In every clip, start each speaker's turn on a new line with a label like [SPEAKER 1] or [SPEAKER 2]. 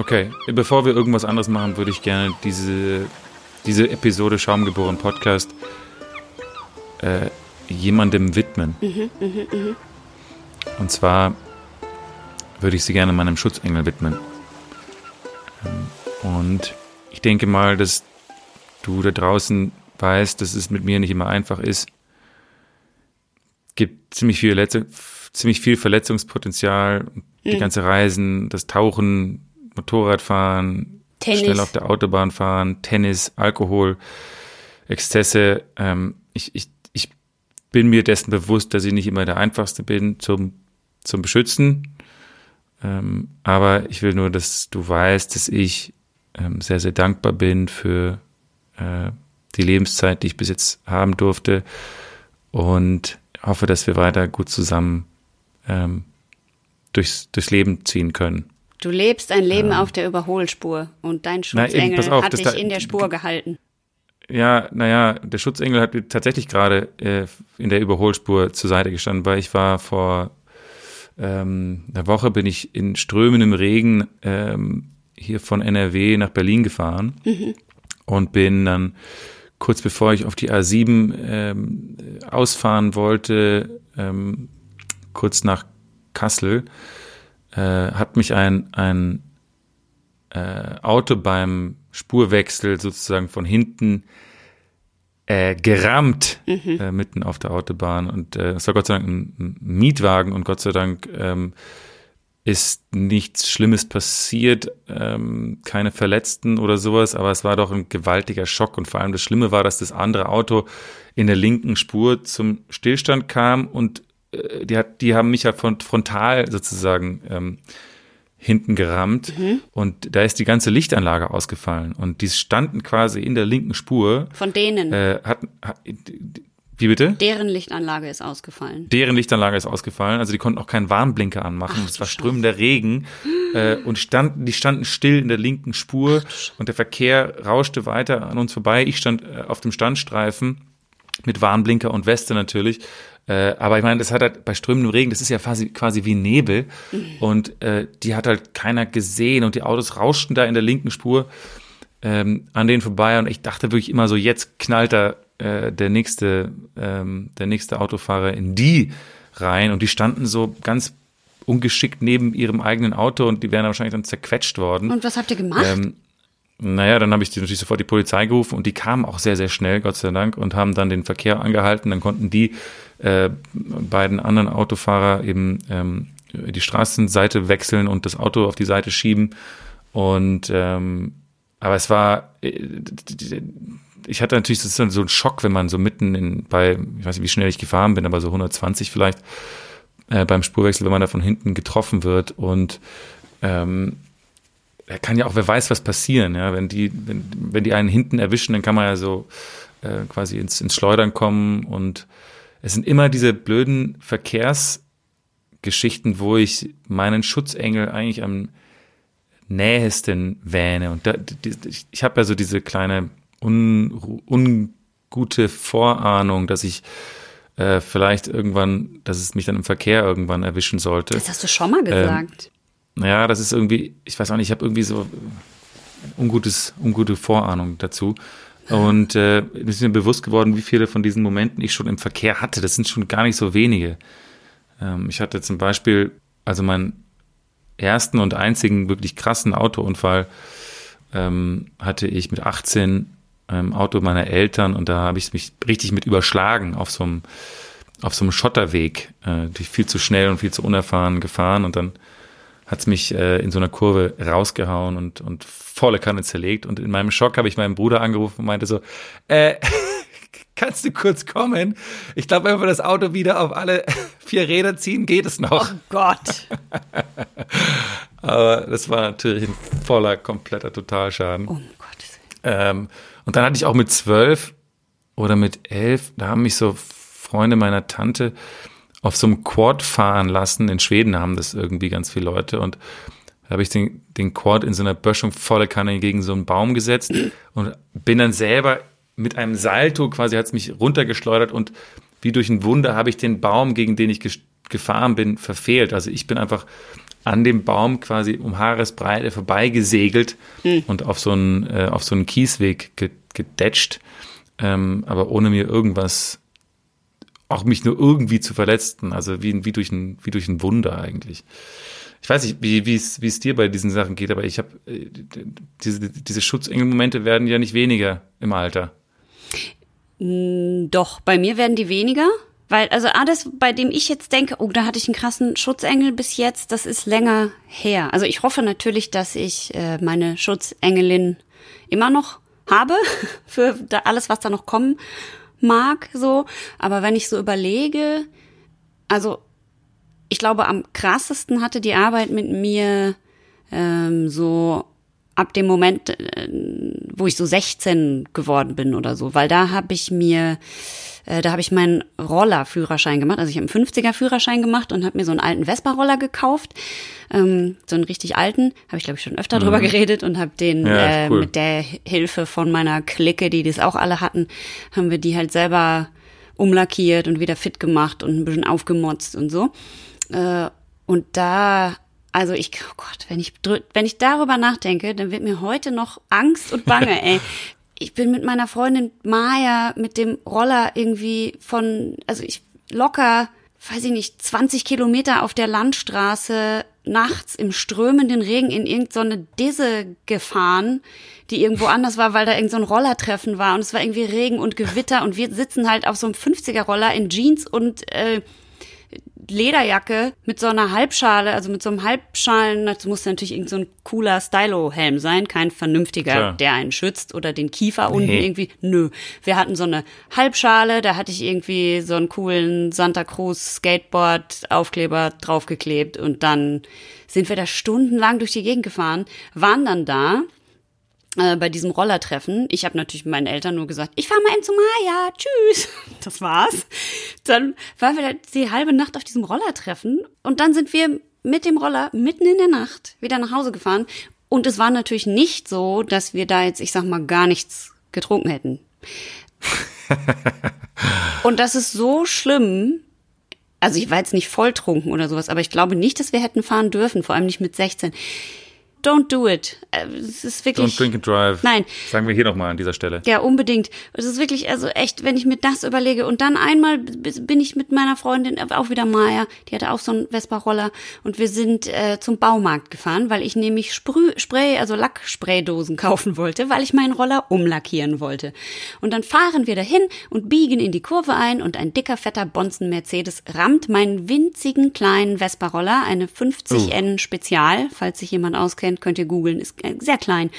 [SPEAKER 1] Okay, bevor wir irgendwas anderes machen, würde ich gerne diese, diese Episode Schaumgeboren Podcast äh, jemandem widmen. Und zwar würde ich sie gerne meinem Schutzengel widmen. Ähm, Und ich denke mal, dass du da draußen weißt, dass es mit mir nicht immer einfach ist. Gibt ziemlich viel, Letz- ziemlich viel Verletzungspotenzial, die ganze Reisen, das Tauchen, Motorradfahren,
[SPEAKER 2] Tennis.
[SPEAKER 1] schnell auf der Autobahn fahren, Tennis, Alkohol, Exzesse. Ähm, ich, ich, ich bin mir dessen bewusst, dass ich nicht immer der Einfachste bin zum, zum Beschützen. Ähm, aber ich will nur, dass du weißt, dass ich ähm, sehr, sehr dankbar bin für äh, die Lebenszeit, die ich bis jetzt haben durfte und hoffe, dass wir weiter gut zusammen ähm, durchs, durchs Leben ziehen können.
[SPEAKER 2] Du lebst ein Leben auf der Überholspur und dein
[SPEAKER 1] Na, eben,
[SPEAKER 2] Schutzengel
[SPEAKER 1] auf,
[SPEAKER 2] hat dich
[SPEAKER 1] da-
[SPEAKER 2] in der Spur gehalten.
[SPEAKER 1] Ja, naja, der Schutzengel hat mir tatsächlich gerade äh, in der Überholspur zur Seite gestanden, weil ich war vor ähm, einer Woche bin ich in strömendem Regen ähm, hier von NRW nach Berlin gefahren und bin dann kurz bevor ich auf die A7 ähm, ausfahren wollte, ähm, kurz nach Kassel, äh, hat mich ein, ein äh, Auto beim Spurwechsel sozusagen von hinten äh, gerammt äh, mitten auf der Autobahn. Und äh, es war Gott sei Dank ein, Mietwagen und Gott sei Dank ähm, ist nichts Schlimmes passiert, ähm, keine Verletzten oder sowas, aber es war doch ein gewaltiger Schock. Und vor allem das Schlimme war, dass das andere Auto in der linken Spur zum Stillstand kam und die, hat, die haben mich ja von, frontal sozusagen ähm, hinten gerammt und da ist die ganze Lichtanlage ausgefallen und die standen quasi in der linken Spur.
[SPEAKER 2] Von denen.
[SPEAKER 1] Äh, hatten, ha, wie bitte?
[SPEAKER 2] Deren Lichtanlage ist ausgefallen.
[SPEAKER 1] Deren Lichtanlage ist ausgefallen, also die konnten auch keinen Warnblinker anmachen. es war strömender Regen äh, und standen, die standen still in der linken Spur und der Verkehr rauschte weiter an uns vorbei. Ich stand äh, auf dem Standstreifen mit Warnblinker und Weste natürlich. Äh, aber ich meine, das hat halt bei strömendem Regen, das ist ja quasi, quasi wie Nebel und äh, die hat halt keiner gesehen und die Autos rauschten da in der linken Spur ähm, an denen vorbei und ich dachte wirklich immer so, jetzt knallt da äh, der nächste, ähm, der nächste Autofahrer in die rein und die standen so ganz ungeschickt neben ihrem eigenen Auto und die wären wahrscheinlich dann zerquetscht worden.
[SPEAKER 2] Und was habt ihr gemacht?
[SPEAKER 1] Ähm, naja, dann habe ich natürlich sofort die Polizei gerufen und die kamen auch sehr, sehr schnell, Gott sei Dank, und haben dann den Verkehr angehalten. Dann konnten die äh, beiden anderen Autofahrer eben ähm, die Straßenseite wechseln und das Auto auf die Seite schieben. Und ähm, aber es war, äh, ich hatte natürlich so so einen Schock, wenn man so mitten in bei, ich weiß nicht, wie schnell ich gefahren bin, aber so 120 vielleicht äh, beim Spurwechsel, wenn man da von hinten getroffen wird und ähm, da kann ja auch, wer weiß, was passieren, ja, wenn die, wenn, wenn die einen hinten erwischen, dann kann man ja so äh, quasi ins, ins Schleudern kommen und es sind immer diese blöden Verkehrsgeschichten, wo ich meinen Schutzengel eigentlich am nähesten wähne. Und da, die, ich, ich habe ja so diese kleine un, ungute Vorahnung, dass ich äh, vielleicht irgendwann, dass es mich dann im Verkehr irgendwann erwischen sollte.
[SPEAKER 2] das hast du schon mal gesagt.
[SPEAKER 1] Naja, das ist irgendwie, ich weiß auch nicht, ich habe irgendwie so ungutes, ungute Vorahnung dazu. Und äh, ist mir bewusst geworden, wie viele von diesen Momenten ich schon im Verkehr hatte. Das sind schon gar nicht so wenige. Ähm, ich hatte zum Beispiel, also meinen ersten und einzigen wirklich krassen Autounfall ähm, hatte ich mit 18 im Auto meiner Eltern und da habe ich mich richtig mit überschlagen auf so einem, auf so einem Schotterweg, äh, viel zu schnell und viel zu unerfahren gefahren und dann hat's mich äh, in so einer Kurve rausgehauen und, und volle Kanne zerlegt. Und in meinem Schock habe ich meinen Bruder angerufen und meinte so, äh, kannst du kurz kommen? Ich glaube, wenn wir das Auto wieder auf alle vier Räder ziehen, geht es noch.
[SPEAKER 2] Oh Gott.
[SPEAKER 1] Aber das war natürlich ein voller, kompletter Totalschaden.
[SPEAKER 2] Gottes Willen.
[SPEAKER 1] Ähm, und dann hatte ich auch mit zwölf oder mit elf, da haben mich so Freunde meiner Tante auf so einem Quad fahren lassen. In Schweden haben das irgendwie ganz viele Leute und da habe ich den, den Quad in so einer Böschung volle Kanne gegen so einen Baum gesetzt und bin dann selber mit einem Salto quasi hat's mich runtergeschleudert und wie durch ein Wunder habe ich den Baum, gegen den ich gefahren bin, verfehlt. Also ich bin einfach an dem Baum quasi um Haaresbreite vorbeigesegelt
[SPEAKER 2] Hm.
[SPEAKER 1] und auf so einen, äh, auf so einen Kiesweg ge gedetscht, ähm, aber ohne mir irgendwas, auch mich nur irgendwie zu verletzen. Also wie, wie, durch, ein, wie durch ein Wunder eigentlich. Ich weiß nicht, wie wie es wie es dir bei diesen Sachen geht, aber ich habe äh, diese, diese Schutzengelmomente werden ja nicht weniger im Alter.
[SPEAKER 2] Doch, bei mir werden die weniger. Weil, also alles, bei dem ich jetzt denke, oh, da hatte ich einen krassen Schutzengel bis jetzt, das ist länger her. Also ich hoffe natürlich, dass ich äh, meine Schutzengelin immer noch habe für da alles, was da noch kommen mag, so. Aber wenn ich so überlege, also ich glaube, am krassesten hatte die Arbeit mit mir ähm, so ab dem Moment, äh, wo ich so 16 geworden bin oder so, weil da habe ich mir, äh, da habe ich meinen Rollerführerschein gemacht. Also ich habe einen 50er Führerschein gemacht und habe mir so einen alten Vespa-Roller gekauft, ähm, so einen richtig alten. Habe ich glaube ich schon öfter drüber geredet und habe den
[SPEAKER 1] Ja,
[SPEAKER 2] äh,
[SPEAKER 1] cool.
[SPEAKER 2] mit der Hilfe von meiner Clique, die das auch alle hatten, haben wir die halt selber umlackiert und wieder fit gemacht und ein bisschen aufgemotzt und so. Äh, und da, also ich, oh Gott, wenn ich, wenn ich darüber nachdenke, dann wird mir heute noch Angst und Bange, ey. Ich bin mit meiner Freundin Maya mit dem Roller irgendwie von, also ich locker, weiß ich nicht, 20 Kilometer auf der Landstraße nachts im strömenden Regen in irgendeine Disse gefahren, die irgendwo anders war, weil da irgend so ein Rollertreffen war. Und es war irgendwie Regen und Gewitter und wir sitzen halt auf so einem 50er Roller in Jeans und äh, Lederjacke mit so einer Halbschale, also mit so einem Halbschalen, das muss natürlich irgend so ein cooler Stylo-Helm sein, kein vernünftiger,
[SPEAKER 1] Klar.
[SPEAKER 2] der einen schützt oder den Kiefer unten
[SPEAKER 1] Nee.
[SPEAKER 2] irgendwie. Nö. Wir hatten so eine Halbschale, da hatte ich irgendwie so einen coolen Santa Cruz Skateboard-Aufkleber draufgeklebt und dann sind wir da stundenlang durch die Gegend gefahren, waren dann da äh, bei diesem Rollertreffen. Ich habe natürlich meinen Eltern nur gesagt, ich fahre mal eben zu Maya, tschüss. Das war's. Dann waren wir die halbe Nacht auf diesem Rollertreffen und dann sind wir mit dem Roller mitten in der Nacht wieder nach Hause gefahren. Und es war natürlich nicht so, dass wir da jetzt, ich sag mal, gar nichts getrunken hätten. Und das ist so schlimm. Also ich war jetzt nicht volltrunken oder sowas, aber ich glaube nicht, dass wir hätten fahren dürfen, vor allem nicht mit 16. Don't do it. Äh, Es ist wirklich.
[SPEAKER 1] Don't drink and drive.
[SPEAKER 2] Nein.
[SPEAKER 1] Sagen wir hier nochmal an dieser Stelle.
[SPEAKER 2] Ja, unbedingt. Es ist wirklich, also echt, wenn ich mir das überlege. Und dann einmal bin ich mit meiner Freundin, äh, auch wieder Maya, die hatte auch so einen Vespa-Roller. Und wir sind äh, zum Baumarkt gefahren, weil ich nämlich Sprüh, Spray, also Lackspraydosen kaufen wollte, weil ich meinen Roller umlackieren wollte. Und dann fahren wir dahin und biegen in die Kurve ein und ein dicker, fetter Bonzen-Mercedes rammt meinen winzigen kleinen Vespa-Roller, eine 50N Spezial, falls sich jemand auskennt, könnt ihr googeln, ist äh, sehr klein,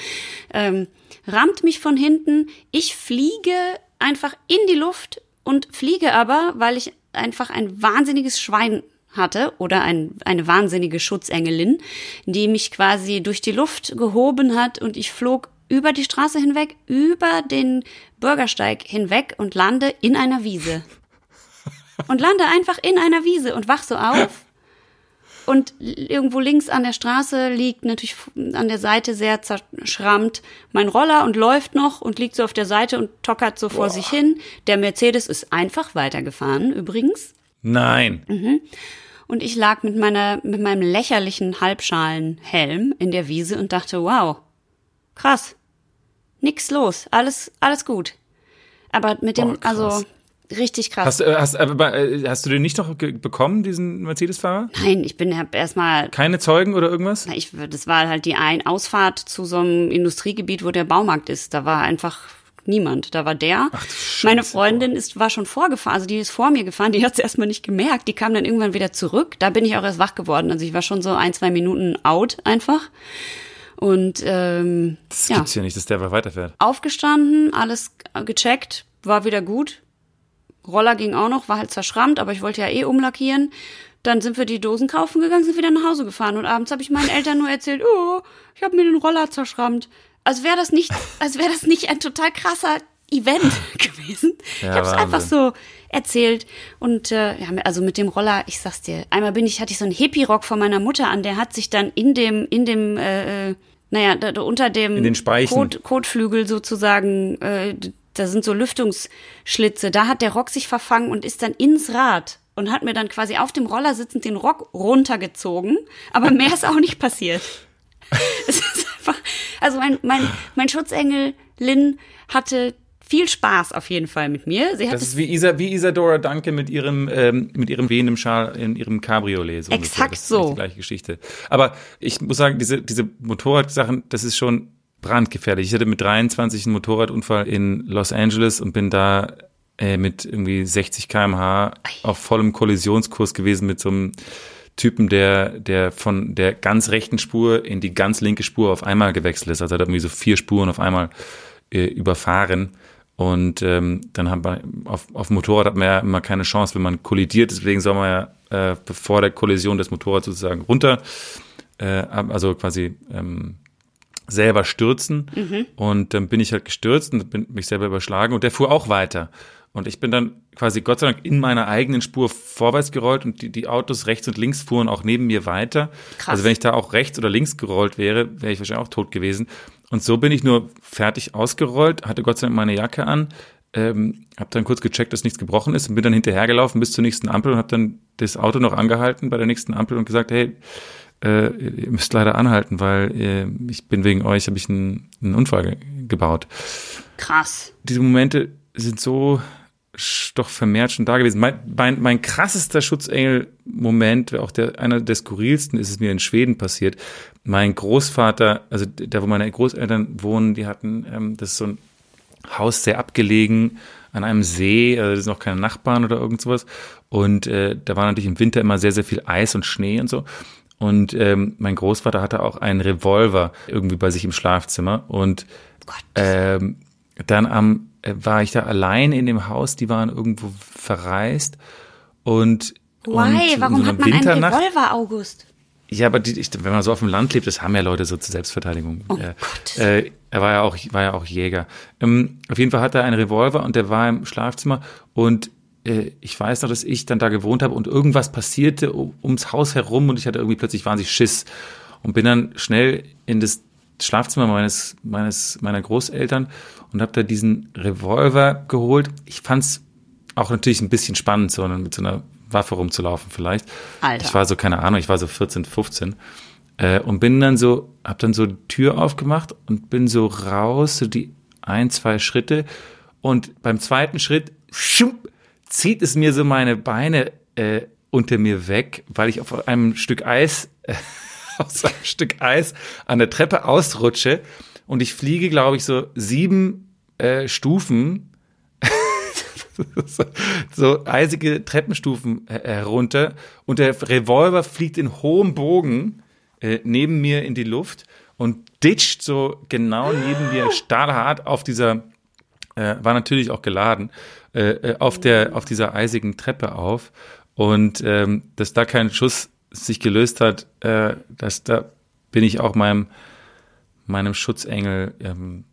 [SPEAKER 2] ähm, rammt mich von hinten. Ich fliege einfach in die Luft und fliege aber, weil ich einfach ein wahnsinniges Schwein hatte oder ein, eine wahnsinnige Schutzengelin, die mich quasi durch die Luft gehoben hat und ich flog über die Straße hinweg, über den Bürgersteig hinweg und lande in einer Wiese. Und lande einfach in einer Wiese und wach so auf. Und irgendwo links an der Straße liegt natürlich an der Seite sehr zerschrammt mein Roller und läuft noch und liegt so auf der Seite und tockert so vor sich hin. Der Mercedes ist einfach weitergefahren übrigens.
[SPEAKER 1] Nein.
[SPEAKER 2] Mhm. Und ich lag mit meiner, mit meinem lächerlichen Halbschalenhelm in der Wiese und dachte, wow, krass. Nix los. Alles, alles gut. Aber mit dem,
[SPEAKER 1] Boah,
[SPEAKER 2] also, richtig krass.
[SPEAKER 1] Hast, äh, hast, äh, hast du den nicht noch bekommen, diesen Mercedes-Fahrer?
[SPEAKER 2] Nein, ich bin hab erstmal
[SPEAKER 1] Keine Zeugen oder irgendwas?
[SPEAKER 2] Ich, das war halt die ein Ausfahrt zu so einem Industriegebiet, wo der Baumarkt ist. Da war einfach niemand. Da war der.
[SPEAKER 1] Ach,
[SPEAKER 2] Meine Freundin ist, war schon vorgefahren, also die ist vor mir gefahren, die hat es erstmal nicht gemerkt. Die kam dann irgendwann wieder zurück. Da bin ich auch erst wach geworden. Also ich war schon so ein, zwei Minuten out einfach. Und ähm,
[SPEAKER 1] Das
[SPEAKER 2] ja,
[SPEAKER 1] gibt's ja nicht, dass der weiterfährt.
[SPEAKER 2] aufgestanden, alles gecheckt, war wieder gut. Roller ging auch noch, war halt zerschrammt, aber ich wollte ja eh umlackieren. Dann sind wir die Dosen kaufen gegangen, sind wieder nach Hause gefahren und abends habe ich meinen Eltern nur erzählt, oh, ich habe mir den Roller zerschrammt. Als wäre das nicht, als wäre das nicht ein total krasser Event gewesen. ich
[SPEAKER 1] Ja,
[SPEAKER 2] habe es einfach so erzählt und äh, ja, also mit dem Roller, ich sag's dir, einmal bin ich hatte ich so einen Hippie-Rock von meiner Mutter an, der hat sich dann in dem in dem äh, äh, naja, da, da unter dem
[SPEAKER 1] In den Speichen.
[SPEAKER 2] Kot, Kotflügel sozusagen, äh, da sind so Lüftungsschlitze. Da hat der Rock sich verfangen und ist dann ins Rad und hat mir dann quasi auf dem Roller sitzend den Rock runtergezogen, aber mehr ist auch nicht passiert. es ist einfach, also mein, mein, mein Schutzengel Lynn hatte viel Spaß auf jeden Fall mit mir.
[SPEAKER 1] Sie hat das ist wie, Isa, wie Isadora Danke mit ihrem, ähm, mit ihrem wehenden Schal in ihrem Cabriolet.
[SPEAKER 2] So Exakt das so.
[SPEAKER 1] Die gleiche Geschichte. Aber ich muss sagen, diese, diese Motorradsachen, das ist schon brandgefährlich. Ich hatte mit 23 einen Motorradunfall in Los Angeles und bin da äh, mit irgendwie 60 kmh auf vollem Kollisionskurs gewesen mit so einem Typen, der, der von der ganz rechten Spur in die ganz linke Spur auf einmal gewechselt ist. Also hat irgendwie so vier Spuren auf einmal äh, überfahren. Und ähm, dann haben wir auf, auf dem Motorrad hat man ja immer keine Chance, wenn man kollidiert. Deswegen soll man ja äh, bevor der Kollision des Motorrads sozusagen runter, äh, also quasi ähm, selber stürzen. Mhm. Und dann bin ich halt gestürzt und bin mich selber überschlagen und der fuhr auch weiter. Und ich bin dann quasi Gott sei Dank in meiner eigenen Spur vorwärts gerollt und die, die Autos rechts und links fuhren auch neben mir weiter. Krass. Also wenn ich da auch rechts oder links gerollt wäre, wäre ich wahrscheinlich auch tot gewesen. Und so bin ich nur fertig ausgerollt, hatte Gott sei Dank meine Jacke an, ähm, habe dann kurz gecheckt, dass nichts gebrochen ist und bin dann hinterhergelaufen bis zur nächsten Ampel und habe dann das Auto noch angehalten bei der nächsten Ampel und gesagt, hey, äh, ihr müsst leider anhalten, weil äh, ich bin wegen euch, habe ich einen, einen Unfall ge gebaut.
[SPEAKER 2] Krass.
[SPEAKER 1] Diese Momente sind so doch vermehrt schon da gewesen. Mein, mein, mein krassester Schutzengel-Moment, auch der, einer der skurrilsten, ist es mir in Schweden passiert. Mein Großvater, also da wo meine Großeltern wohnen, die hatten, ähm, das ist so ein Haus sehr abgelegen an einem See, also das sind noch keine Nachbarn oder irgend sowas. Und äh, da war natürlich im Winter immer sehr, sehr viel Eis und Schnee und so. Und ähm, mein Großvater hatte auch einen Revolver irgendwie bei sich im Schlafzimmer. Und ähm, dann am äh, war ich da allein in dem Haus, die waren irgendwo verreist und
[SPEAKER 2] Why?
[SPEAKER 1] Und
[SPEAKER 2] Warum so hat man einen Revolver, August?
[SPEAKER 1] Ja, aber die, ich, wenn man so auf dem Land lebt, das haben ja Leute so zur Selbstverteidigung.
[SPEAKER 2] Oh äh, Gott.
[SPEAKER 1] Äh, er war ja auch, war ja auch Jäger. Ähm, auf jeden Fall hat er einen Revolver und der war im Schlafzimmer und ich weiß noch, dass ich dann da gewohnt habe und irgendwas passierte um, ums Haus herum und ich hatte irgendwie plötzlich wahnsinnig Schiss und bin dann schnell in das Schlafzimmer meines, meines, meiner Großeltern und habe da diesen Revolver geholt. Ich fand's auch natürlich ein bisschen spannend, so mit so einer Waffe rumzulaufen vielleicht. Alter. Ich war so, keine Ahnung, ich war so 14, 15 äh, und bin dann so, hab dann so die Tür aufgemacht und bin so raus, so die ein, zwei Schritte und beim zweiten Schritt schump, zieht es mir so meine Beine äh, unter mir weg, weil ich auf einem Stück Eis, äh, auf einem Stück Eis an der Treppe ausrutsche. Und ich fliege, glaube ich, so sieben äh, Stufen, so eisige Treppenstufen herunter. Und der Revolver fliegt in hohem Bogen äh, neben mir in die Luft und ditcht so genau neben mir stahlhart auf dieser, äh, war natürlich auch geladen, äh, äh, auf der, auf dieser eisigen Treppe auf und ähm, dass da kein Schuss sich gelöst hat, äh, dass da bin ich auch meinem meinem Schutzengel ähm,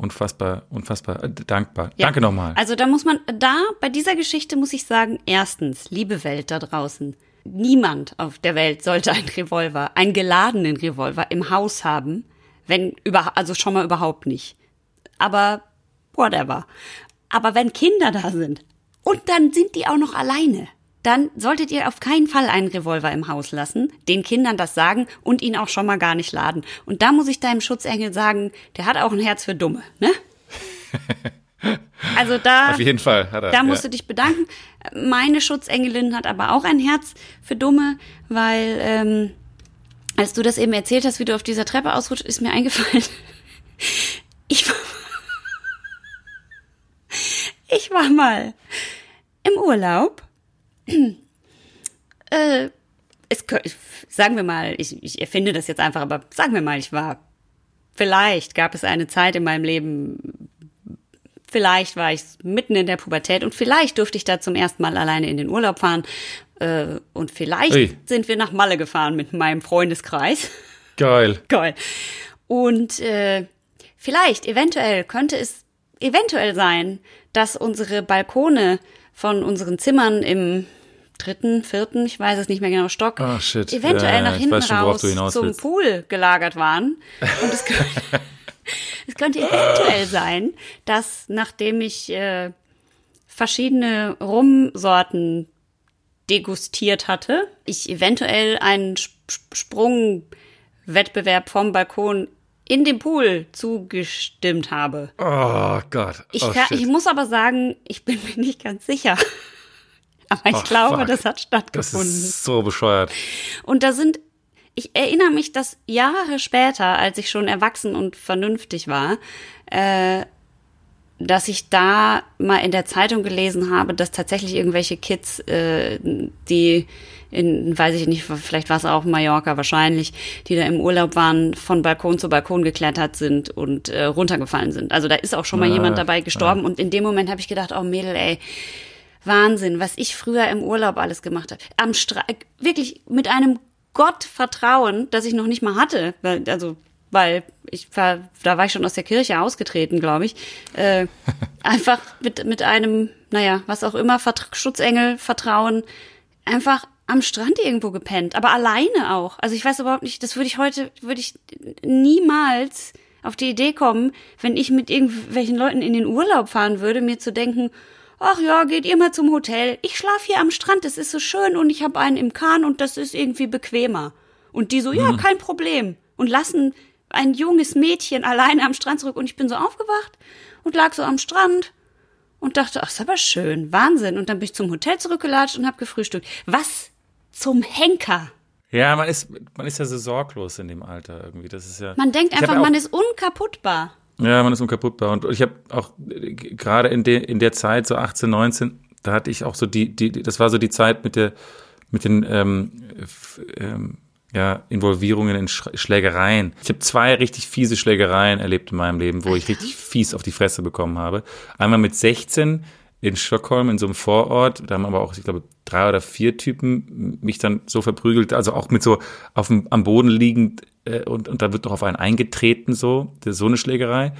[SPEAKER 1] unfassbar, unfassbar äh, dankbar. Ja. Danke nochmal.
[SPEAKER 2] Also da muss man, da, bei dieser Geschichte muss ich sagen, erstens, liebe Welt da draußen, niemand auf der Welt sollte einen Revolver, einen geladenen Revolver im Haus haben, wenn über, also schon mal überhaupt nicht. Aber whatever. Aber wenn Kinder da sind und dann sind die auch noch alleine, dann solltet ihr auf keinen Fall einen Revolver im Haus lassen, den Kindern das sagen und ihn auch schon mal gar nicht laden. Und da muss ich deinem Schutzengel sagen, der hat auch ein Herz für Dumme, ne? Also da,
[SPEAKER 1] auf jeden Fall er,
[SPEAKER 2] da musst ja. du dich bedanken. Meine Schutzengelin hat aber auch ein Herz für Dumme, weil ähm, als du das eben erzählt hast, wie du auf dieser Treppe ausrutscht, ist mir eingefallen. Ich war, ich war mal im Urlaub äh, es, sagen wir mal, ich, ich erfinde das jetzt einfach, aber sagen wir mal, ich war, vielleicht gab es eine Zeit in meinem Leben, vielleicht war ich mitten in der Pubertät und vielleicht durfte ich da zum ersten Mal alleine in den Urlaub fahren äh, und vielleicht Ui. sind wir nach Malle gefahren mit meinem Freundeskreis.
[SPEAKER 1] Geil.
[SPEAKER 2] Geil. Und äh, vielleicht, eventuell könnte es eventuell sein, dass unsere Balkone von unseren Zimmern im dritten, vierten, ich weiß es nicht mehr genau, Stock,
[SPEAKER 1] oh,
[SPEAKER 2] eventuell ja, nach hinten schon, raus zum willst. Pool gelagert waren. Und es könnte, es könnte eventuell sein, dass nachdem ich äh, verschiedene Rumsorten degustiert hatte. Ich eventuell einen Sprungwettbewerb vom Balkon in dem Pool zugestimmt habe.
[SPEAKER 1] Oh Gott.
[SPEAKER 2] Ich,
[SPEAKER 1] oh,
[SPEAKER 2] kann,
[SPEAKER 1] shit.
[SPEAKER 2] ich muss aber sagen, ich bin mir nicht ganz sicher. Aber ich
[SPEAKER 1] Oh,
[SPEAKER 2] glaube,
[SPEAKER 1] fuck.
[SPEAKER 2] das hat
[SPEAKER 1] das
[SPEAKER 2] stattgefunden.
[SPEAKER 1] ist so bescheuert.
[SPEAKER 2] Und da sind, ich erinnere mich, dass Jahre später, als ich schon erwachsen und vernünftig war, äh, dass ich da mal in der Zeitung gelesen habe, dass tatsächlich irgendwelche Kids, äh, die in, weiß ich nicht, vielleicht war es auch Mallorca wahrscheinlich, die da im Urlaub waren, von Balkon zu Balkon geklettert sind und äh, runtergefallen sind. Also da ist auch schon mal
[SPEAKER 1] Ah,
[SPEAKER 2] jemand dabei gestorben. Und in dem Moment habe ich gedacht, oh Mädel, ey, Wahnsinn, was ich früher im Urlaub alles gemacht habe. Am Stra wirklich mit einem Gottvertrauen, das ich noch nicht mal hatte. Weil, also, weil ich war, da war ich schon aus der Kirche ausgetreten, glaube ich. Äh, einfach mit, mit einem, naja, was auch immer, Vert Schutzengel, Vertrauen, einfach am Strand irgendwo gepennt, aber alleine auch. Also ich weiß überhaupt nicht, das würde ich heute, würde ich niemals auf die Idee kommen, wenn ich mit irgendwelchen Leuten in den Urlaub fahren würde, mir zu denken, ach ja, geht ihr mal zum Hotel. Ich schlafe hier am Strand, das ist so schön und ich habe einen im Kahn und das ist irgendwie bequemer. Und die so, ja, kein Problem. Und lassen ein junges Mädchen alleine am Strand zurück und ich bin so aufgewacht und lag so am Strand und dachte, ach, ist aber schön, Wahnsinn. Und dann bin ich zum Hotel zurückgelatscht und habe gefrühstückt. Was zum Henker?
[SPEAKER 1] Ja, man ist, man ist ja so sorglos in dem Alter irgendwie. Das ist ja.
[SPEAKER 2] Man denkt einfach, man ist unkaputtbar.
[SPEAKER 1] Ja, man ist unkaputtbar. Und ich habe auch äh, gerade in, der in der Zeit, so 18, 19, da hatte ich auch so die, die, das war so die Zeit mit der, mit den ähm, ähm, ja, Involvierungen in Sch Schlägereien. Ich habe zwei richtig fiese Schlägereien erlebt in meinem Leben, wo ich richtig fies auf die Fresse bekommen habe. Einmal mit 16 in Stockholm in so einem Vorort, da haben aber auch, ich glaube, drei oder vier Typen mich dann so verprügelt, also auch mit so auf dem, am Boden liegend äh, und, und da wird doch auf einen eingetreten so, so eine Schlägerei.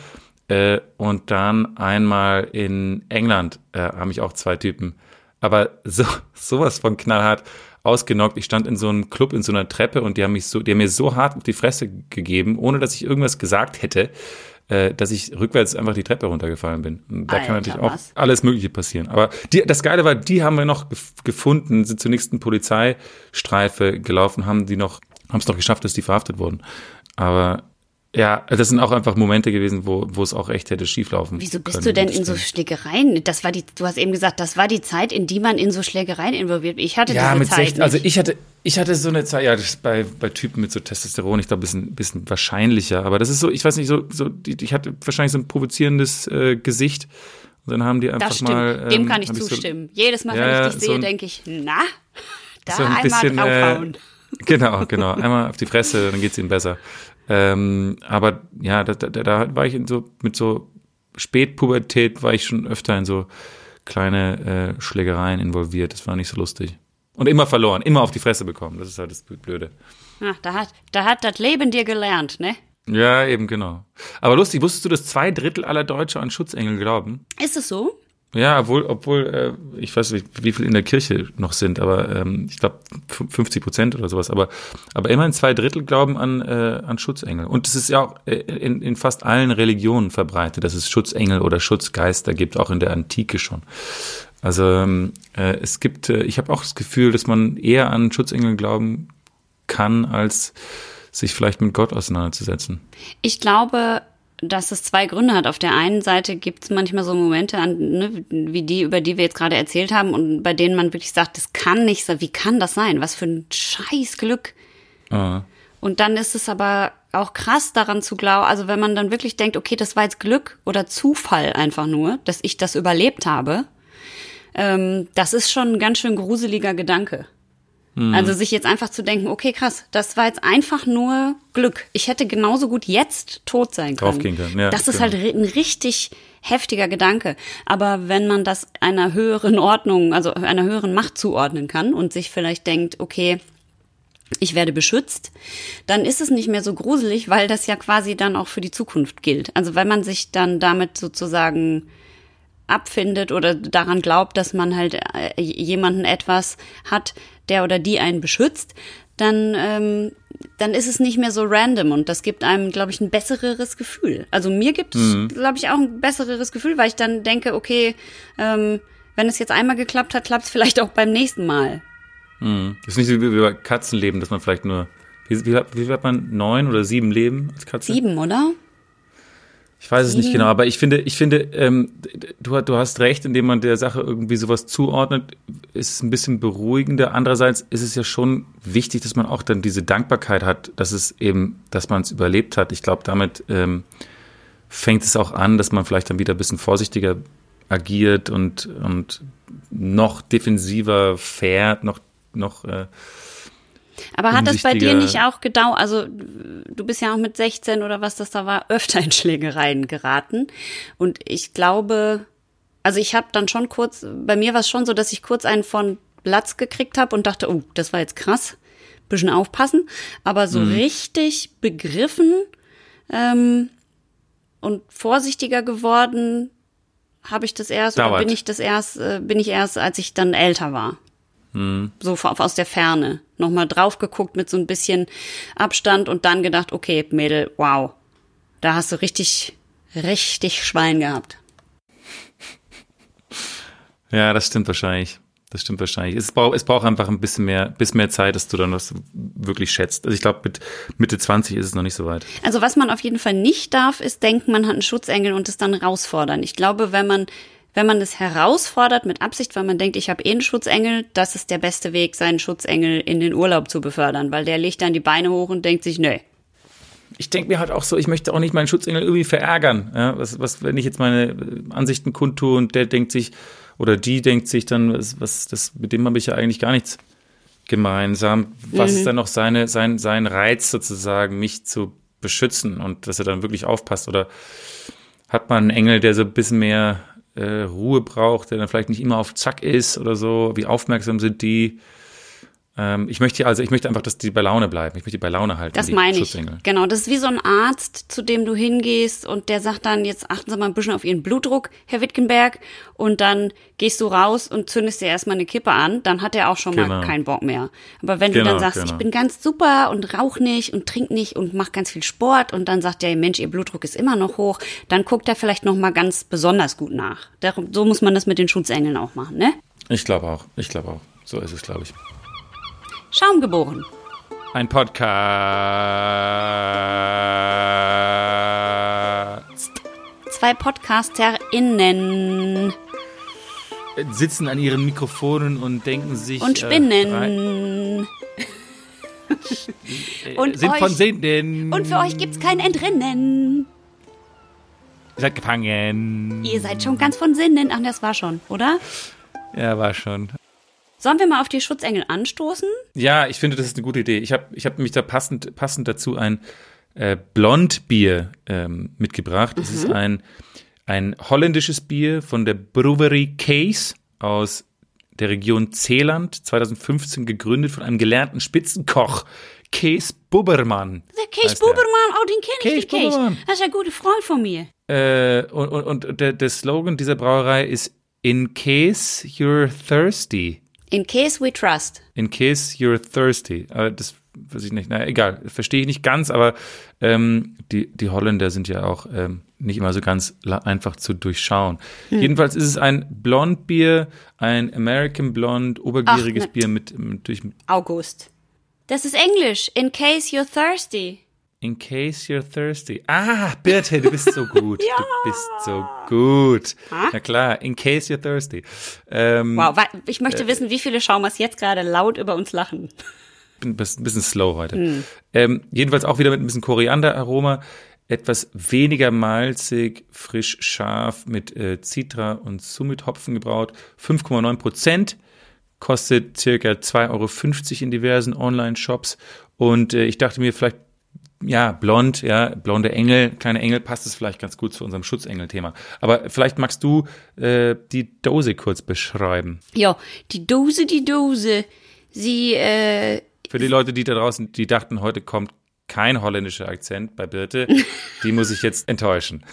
[SPEAKER 1] Äh, und dann einmal in England äh, haben mich auch zwei Typen, aber so sowas von knallhart ausgenockt. Ich stand in so einem Club in so einer Treppe und die haben mich so, die haben mir so hart auf die Fresse gegeben, ohne dass ich irgendwas gesagt hätte, äh, dass ich rückwärts einfach die Treppe runtergefallen bin. Und da kann
[SPEAKER 2] Alter,
[SPEAKER 1] natürlich auch
[SPEAKER 2] was?
[SPEAKER 1] alles Mögliche passieren. Aber die, das Geile war, die haben wir noch gef gefunden, sind zur nächsten Polizeistreife gelaufen, haben die noch, haben es noch geschafft, dass die verhaftet wurden. Aber ja, das sind auch einfach Momente gewesen, wo, wo es auch echt hätte schieflaufen
[SPEAKER 2] Wieso bist
[SPEAKER 1] können.
[SPEAKER 2] du denn in so. Schlägereien? Das war die, du hast eben gesagt, das war die Zeit, in die man in so Schlägereien involviert. Ich hatte
[SPEAKER 1] Ja,
[SPEAKER 2] diese
[SPEAKER 1] mit
[SPEAKER 2] Zeit
[SPEAKER 1] 16, also ich hatte, ich hatte so eine Zeit, ja, das ist bei, bei Typen mit so Testosteron, ich glaube, ein bisschen, bisschen wahrscheinlicher, aber das ist so, ich weiß nicht, so, so ich hatte wahrscheinlich so ein provozierendes äh, Gesicht und dann haben die einfach
[SPEAKER 2] das stimmt,
[SPEAKER 1] mal.
[SPEAKER 2] dem
[SPEAKER 1] ähm,
[SPEAKER 2] kann ich
[SPEAKER 1] hab so-
[SPEAKER 2] zustimmen. Jedes Mal,
[SPEAKER 1] Ja,
[SPEAKER 2] wenn ich dich
[SPEAKER 1] so
[SPEAKER 2] sehe, denke ich, na, da
[SPEAKER 1] so ein
[SPEAKER 2] einmal
[SPEAKER 1] bisschen, äh,
[SPEAKER 2] draufhauen.
[SPEAKER 1] Genau, genau. Einmal auf die Fresse, dann geht's ihnen besser. Ähm, aber ja, da, da, da war ich in so, mit so Spätpubertät war ich schon öfter in so kleine äh, Schlägereien involviert. Das war nicht so lustig. Und immer verloren, immer auf die Fresse bekommen. Das ist halt das Blöde.
[SPEAKER 2] Ach, da hat, da hat das Leben dir gelernt, ne?
[SPEAKER 1] Ja, eben genau. Aber lustig, wusstest du, dass zwei Drittel aller Deutsche an Schutzengel glauben?
[SPEAKER 2] Ist es so?
[SPEAKER 1] Ja, obwohl, obwohl äh, ich weiß nicht, wie viel in der Kirche noch sind, aber ähm, ich glaube 50 Prozent oder sowas. Aber, aber immerhin zwei Drittel glauben an, äh, an Schutzengel. Und es ist ja auch äh, in, in fast allen Religionen verbreitet, dass es Schutzengel oder Schutzgeister gibt, auch in der Antike schon. Also ähm, äh, es gibt, äh, ich habe auch das Gefühl, dass man eher an Schutzengel glauben kann, als sich vielleicht mit Gott auseinanderzusetzen.
[SPEAKER 2] Ich glaube, dass es zwei Gründe hat. Auf der einen Seite gibt es manchmal so Momente, an, ne, wie die, über die wir jetzt gerade erzählt haben, und bei denen man wirklich sagt, das kann nicht sein. Wie kann das sein? Was für ein scheiß Glück.
[SPEAKER 1] Ah.
[SPEAKER 2] Und dann ist es aber auch krass daran zu glauben, also wenn man dann wirklich denkt, okay, das war jetzt Glück oder Zufall einfach nur, dass ich das überlebt habe, ähm, das ist schon ein ganz schön gruseliger Gedanke. Also sich jetzt einfach zu denken, okay, krass, das war jetzt einfach nur Glück. Ich hätte genauso gut jetzt tot sein können.
[SPEAKER 1] Draufgehen können, ja,
[SPEAKER 2] das ist
[SPEAKER 1] genau.
[SPEAKER 2] halt ein richtig heftiger Gedanke. Aber wenn man das einer höheren Ordnung, also einer höheren Macht zuordnen kann und sich vielleicht denkt, okay, ich werde beschützt, dann ist es nicht mehr so gruselig, weil das ja quasi dann auch für die Zukunft gilt. Also wenn man sich dann damit sozusagen abfindet oder daran glaubt, dass man halt äh, jemanden etwas hat, der oder die einen beschützt, dann, ähm, dann ist es nicht mehr so random und das gibt einem, glaube ich, ein bessereres Gefühl. Also mir gibt es, glaube ich, auch ein bessereres Gefühl, weil ich dann denke, okay, ähm, wenn es jetzt einmal geklappt hat, klappt es vielleicht auch beim nächsten Mal.
[SPEAKER 1] Mhm. Das ist nicht so wie bei Katzenleben, dass man vielleicht nur, wie, wie, wie hat man, neun oder sieben Leben als Katze?
[SPEAKER 2] Sieben, oder?
[SPEAKER 1] Ich weiß es nicht genau, aber ich finde, ich finde, ähm, du, du hast recht, indem man der Sache irgendwie sowas zuordnet, ist es ein bisschen beruhigender. Andererseits ist es ja schon wichtig, dass man auch dann diese Dankbarkeit hat, dass es eben, dass man es überlebt hat. Ich glaube, damit ähm, fängt es auch an, dass man vielleicht dann wieder ein bisschen vorsichtiger agiert und, und noch defensiver fährt, noch, noch äh,
[SPEAKER 2] aber hat das bei dir nicht auch gedauert? Also du bist ja auch mit 16 oder was das da war, öfter in Schlägereien geraten. Und ich glaube, also ich habe dann schon kurz, bei mir war es schon so, dass ich kurz einen von Platz gekriegt habe und dachte, oh, das war jetzt krass, bisschen aufpassen. Aber so mhm. richtig begriffen ähm, und vorsichtiger geworden habe ich das erst Dauert. oder bin ich das erst, äh, bin ich erst, als ich dann älter war. Mhm. So aus der Ferne. Nochmal drauf geguckt mit so ein bisschen Abstand und dann gedacht, okay, Mädel, wow. Da hast du richtig, richtig Schwein gehabt.
[SPEAKER 1] Ja, das stimmt wahrscheinlich. Das stimmt wahrscheinlich. Es braucht, es braucht einfach ein bisschen mehr, bisschen mehr Zeit, dass du dann das wirklich schätzt. Also ich glaube, mit Mitte 20 ist es noch nicht so weit.
[SPEAKER 2] Also was man auf jeden Fall nicht darf, ist denken, man hat einen Schutzengel und es dann herausfordern. Ich glaube, wenn man wenn man es herausfordert mit Absicht, weil man denkt, ich habe eh einen Schutzengel, das ist der beste Weg, seinen Schutzengel in den Urlaub zu befördern, weil der legt dann die Beine hoch und denkt sich, nö.
[SPEAKER 1] Ich denke mir halt auch so, ich möchte auch nicht meinen Schutzengel irgendwie verärgern. Ja, was, was, wenn ich jetzt meine Ansichten kundtue und der denkt sich, oder die denkt sich dann, was, was das, mit dem habe ich ja eigentlich gar nichts gemeinsam. Was mhm. ist dann noch seine, sein, sein Reiz sozusagen, mich zu beschützen und dass er dann wirklich aufpasst? Oder hat man einen Engel, der so ein bisschen mehr äh, Ruhe braucht, der dann vielleicht nicht immer auf Zack ist oder so, wie aufmerksam sind die. Ähm, ich möchte also, ich möchte einfach, dass die bei Laune bleiben. Ich möchte die bei Laune halten.
[SPEAKER 2] Das meine ich. Genau, das ist wie so ein Arzt, zu dem du hingehst und der sagt dann, jetzt achten Sie mal ein bisschen auf Ihren Blutdruck, Herr Wittgenberg. Und dann gehst du raus und zündest dir erstmal eine Kippe an. Dann hat er auch schon genau. mal keinen Bock mehr. Aber wenn genau, du dann sagst, genau. ich bin ganz super und rauch nicht und trink nicht und mach ganz viel Sport und dann sagt der Mensch, Ihr Blutdruck ist immer noch hoch, dann guckt er vielleicht noch mal ganz besonders gut nach. So muss man das mit den Schutzengeln auch machen, ne?
[SPEAKER 1] Ich glaube auch. Ich glaube auch. So ist es, glaube ich.
[SPEAKER 2] Schaum geboren.
[SPEAKER 1] Ein Podcast.
[SPEAKER 2] Zwei PodcasterInnen
[SPEAKER 1] sitzen an ihren Mikrofonen und denken sich.
[SPEAKER 2] Und äh, spinnen.
[SPEAKER 1] Äh, und sind euch, von Sinnen.
[SPEAKER 2] Und für euch gibt's kein Entrinnen.
[SPEAKER 1] Ihr seid gefangen.
[SPEAKER 2] Ihr seid schon ganz von Sinnen. Ach, das war schon, oder?
[SPEAKER 1] Ja, war schon.
[SPEAKER 2] Sollen wir mal auf die Schutzengel anstoßen?
[SPEAKER 1] Ja, ich finde, das ist eine gute Idee. Ich habe ich hab mich da passend, passend dazu ein äh, Blondbier ähm, mitgebracht. Es mhm. ist ein, ein holländisches Bier von der Brewery Case aus der Region Zeeland, 2015 gegründet von einem gelernten Spitzenkoch, Kees Bubbermann.
[SPEAKER 2] Der Kees Bubbermann, oh, den kenne ich, Kees. Kees. Das ist ein guter Freund von mir.
[SPEAKER 1] Äh, und und, und der, der Slogan dieser Brauerei ist In case you're thirsty.
[SPEAKER 2] In case we trust.
[SPEAKER 1] In case you're thirsty. Aber das weiß ich nicht. Na egal, verstehe ich nicht ganz, aber ähm, die, die Holländer sind ja auch ähm, nicht immer so ganz einfach zu durchschauen. Hm. Jedenfalls ist es ein Blondbier, ein American Blond, obergieriges Ach, Bier mit, mit durch
[SPEAKER 2] August. Das ist Englisch. In case you're thirsty.
[SPEAKER 1] In case you're thirsty. Ah, Birte, du bist so gut. ja. Du bist so gut. Ha? Na klar, in case you're thirsty.
[SPEAKER 2] Ähm, wow, ich möchte äh, wissen, wie viele Schaumers jetzt gerade laut über uns lachen.
[SPEAKER 1] Bin ein bisschen slow heute. Hm. Ähm, jedenfalls auch wieder mit ein bisschen Korianderaroma. Etwas weniger malzig, frisch, scharf, mit äh, Citra und Summit-Hopfen gebraut. 5,9 Prozent. Kostet circa 2,50 Euro in diversen Online-Shops. Und äh, ich dachte mir, vielleicht ja, blond, ja, blonde Engel, kleine Engel, passt es vielleicht ganz gut zu unserem Schutzengel-Thema. Aber vielleicht magst du äh, die Dose kurz beschreiben.
[SPEAKER 2] Ja, die Dose, die Dose. Sie, äh.
[SPEAKER 1] Für die Leute, die da draußen, die dachten, heute kommt kein holländischer Akzent bei Birte, die muss ich jetzt enttäuschen.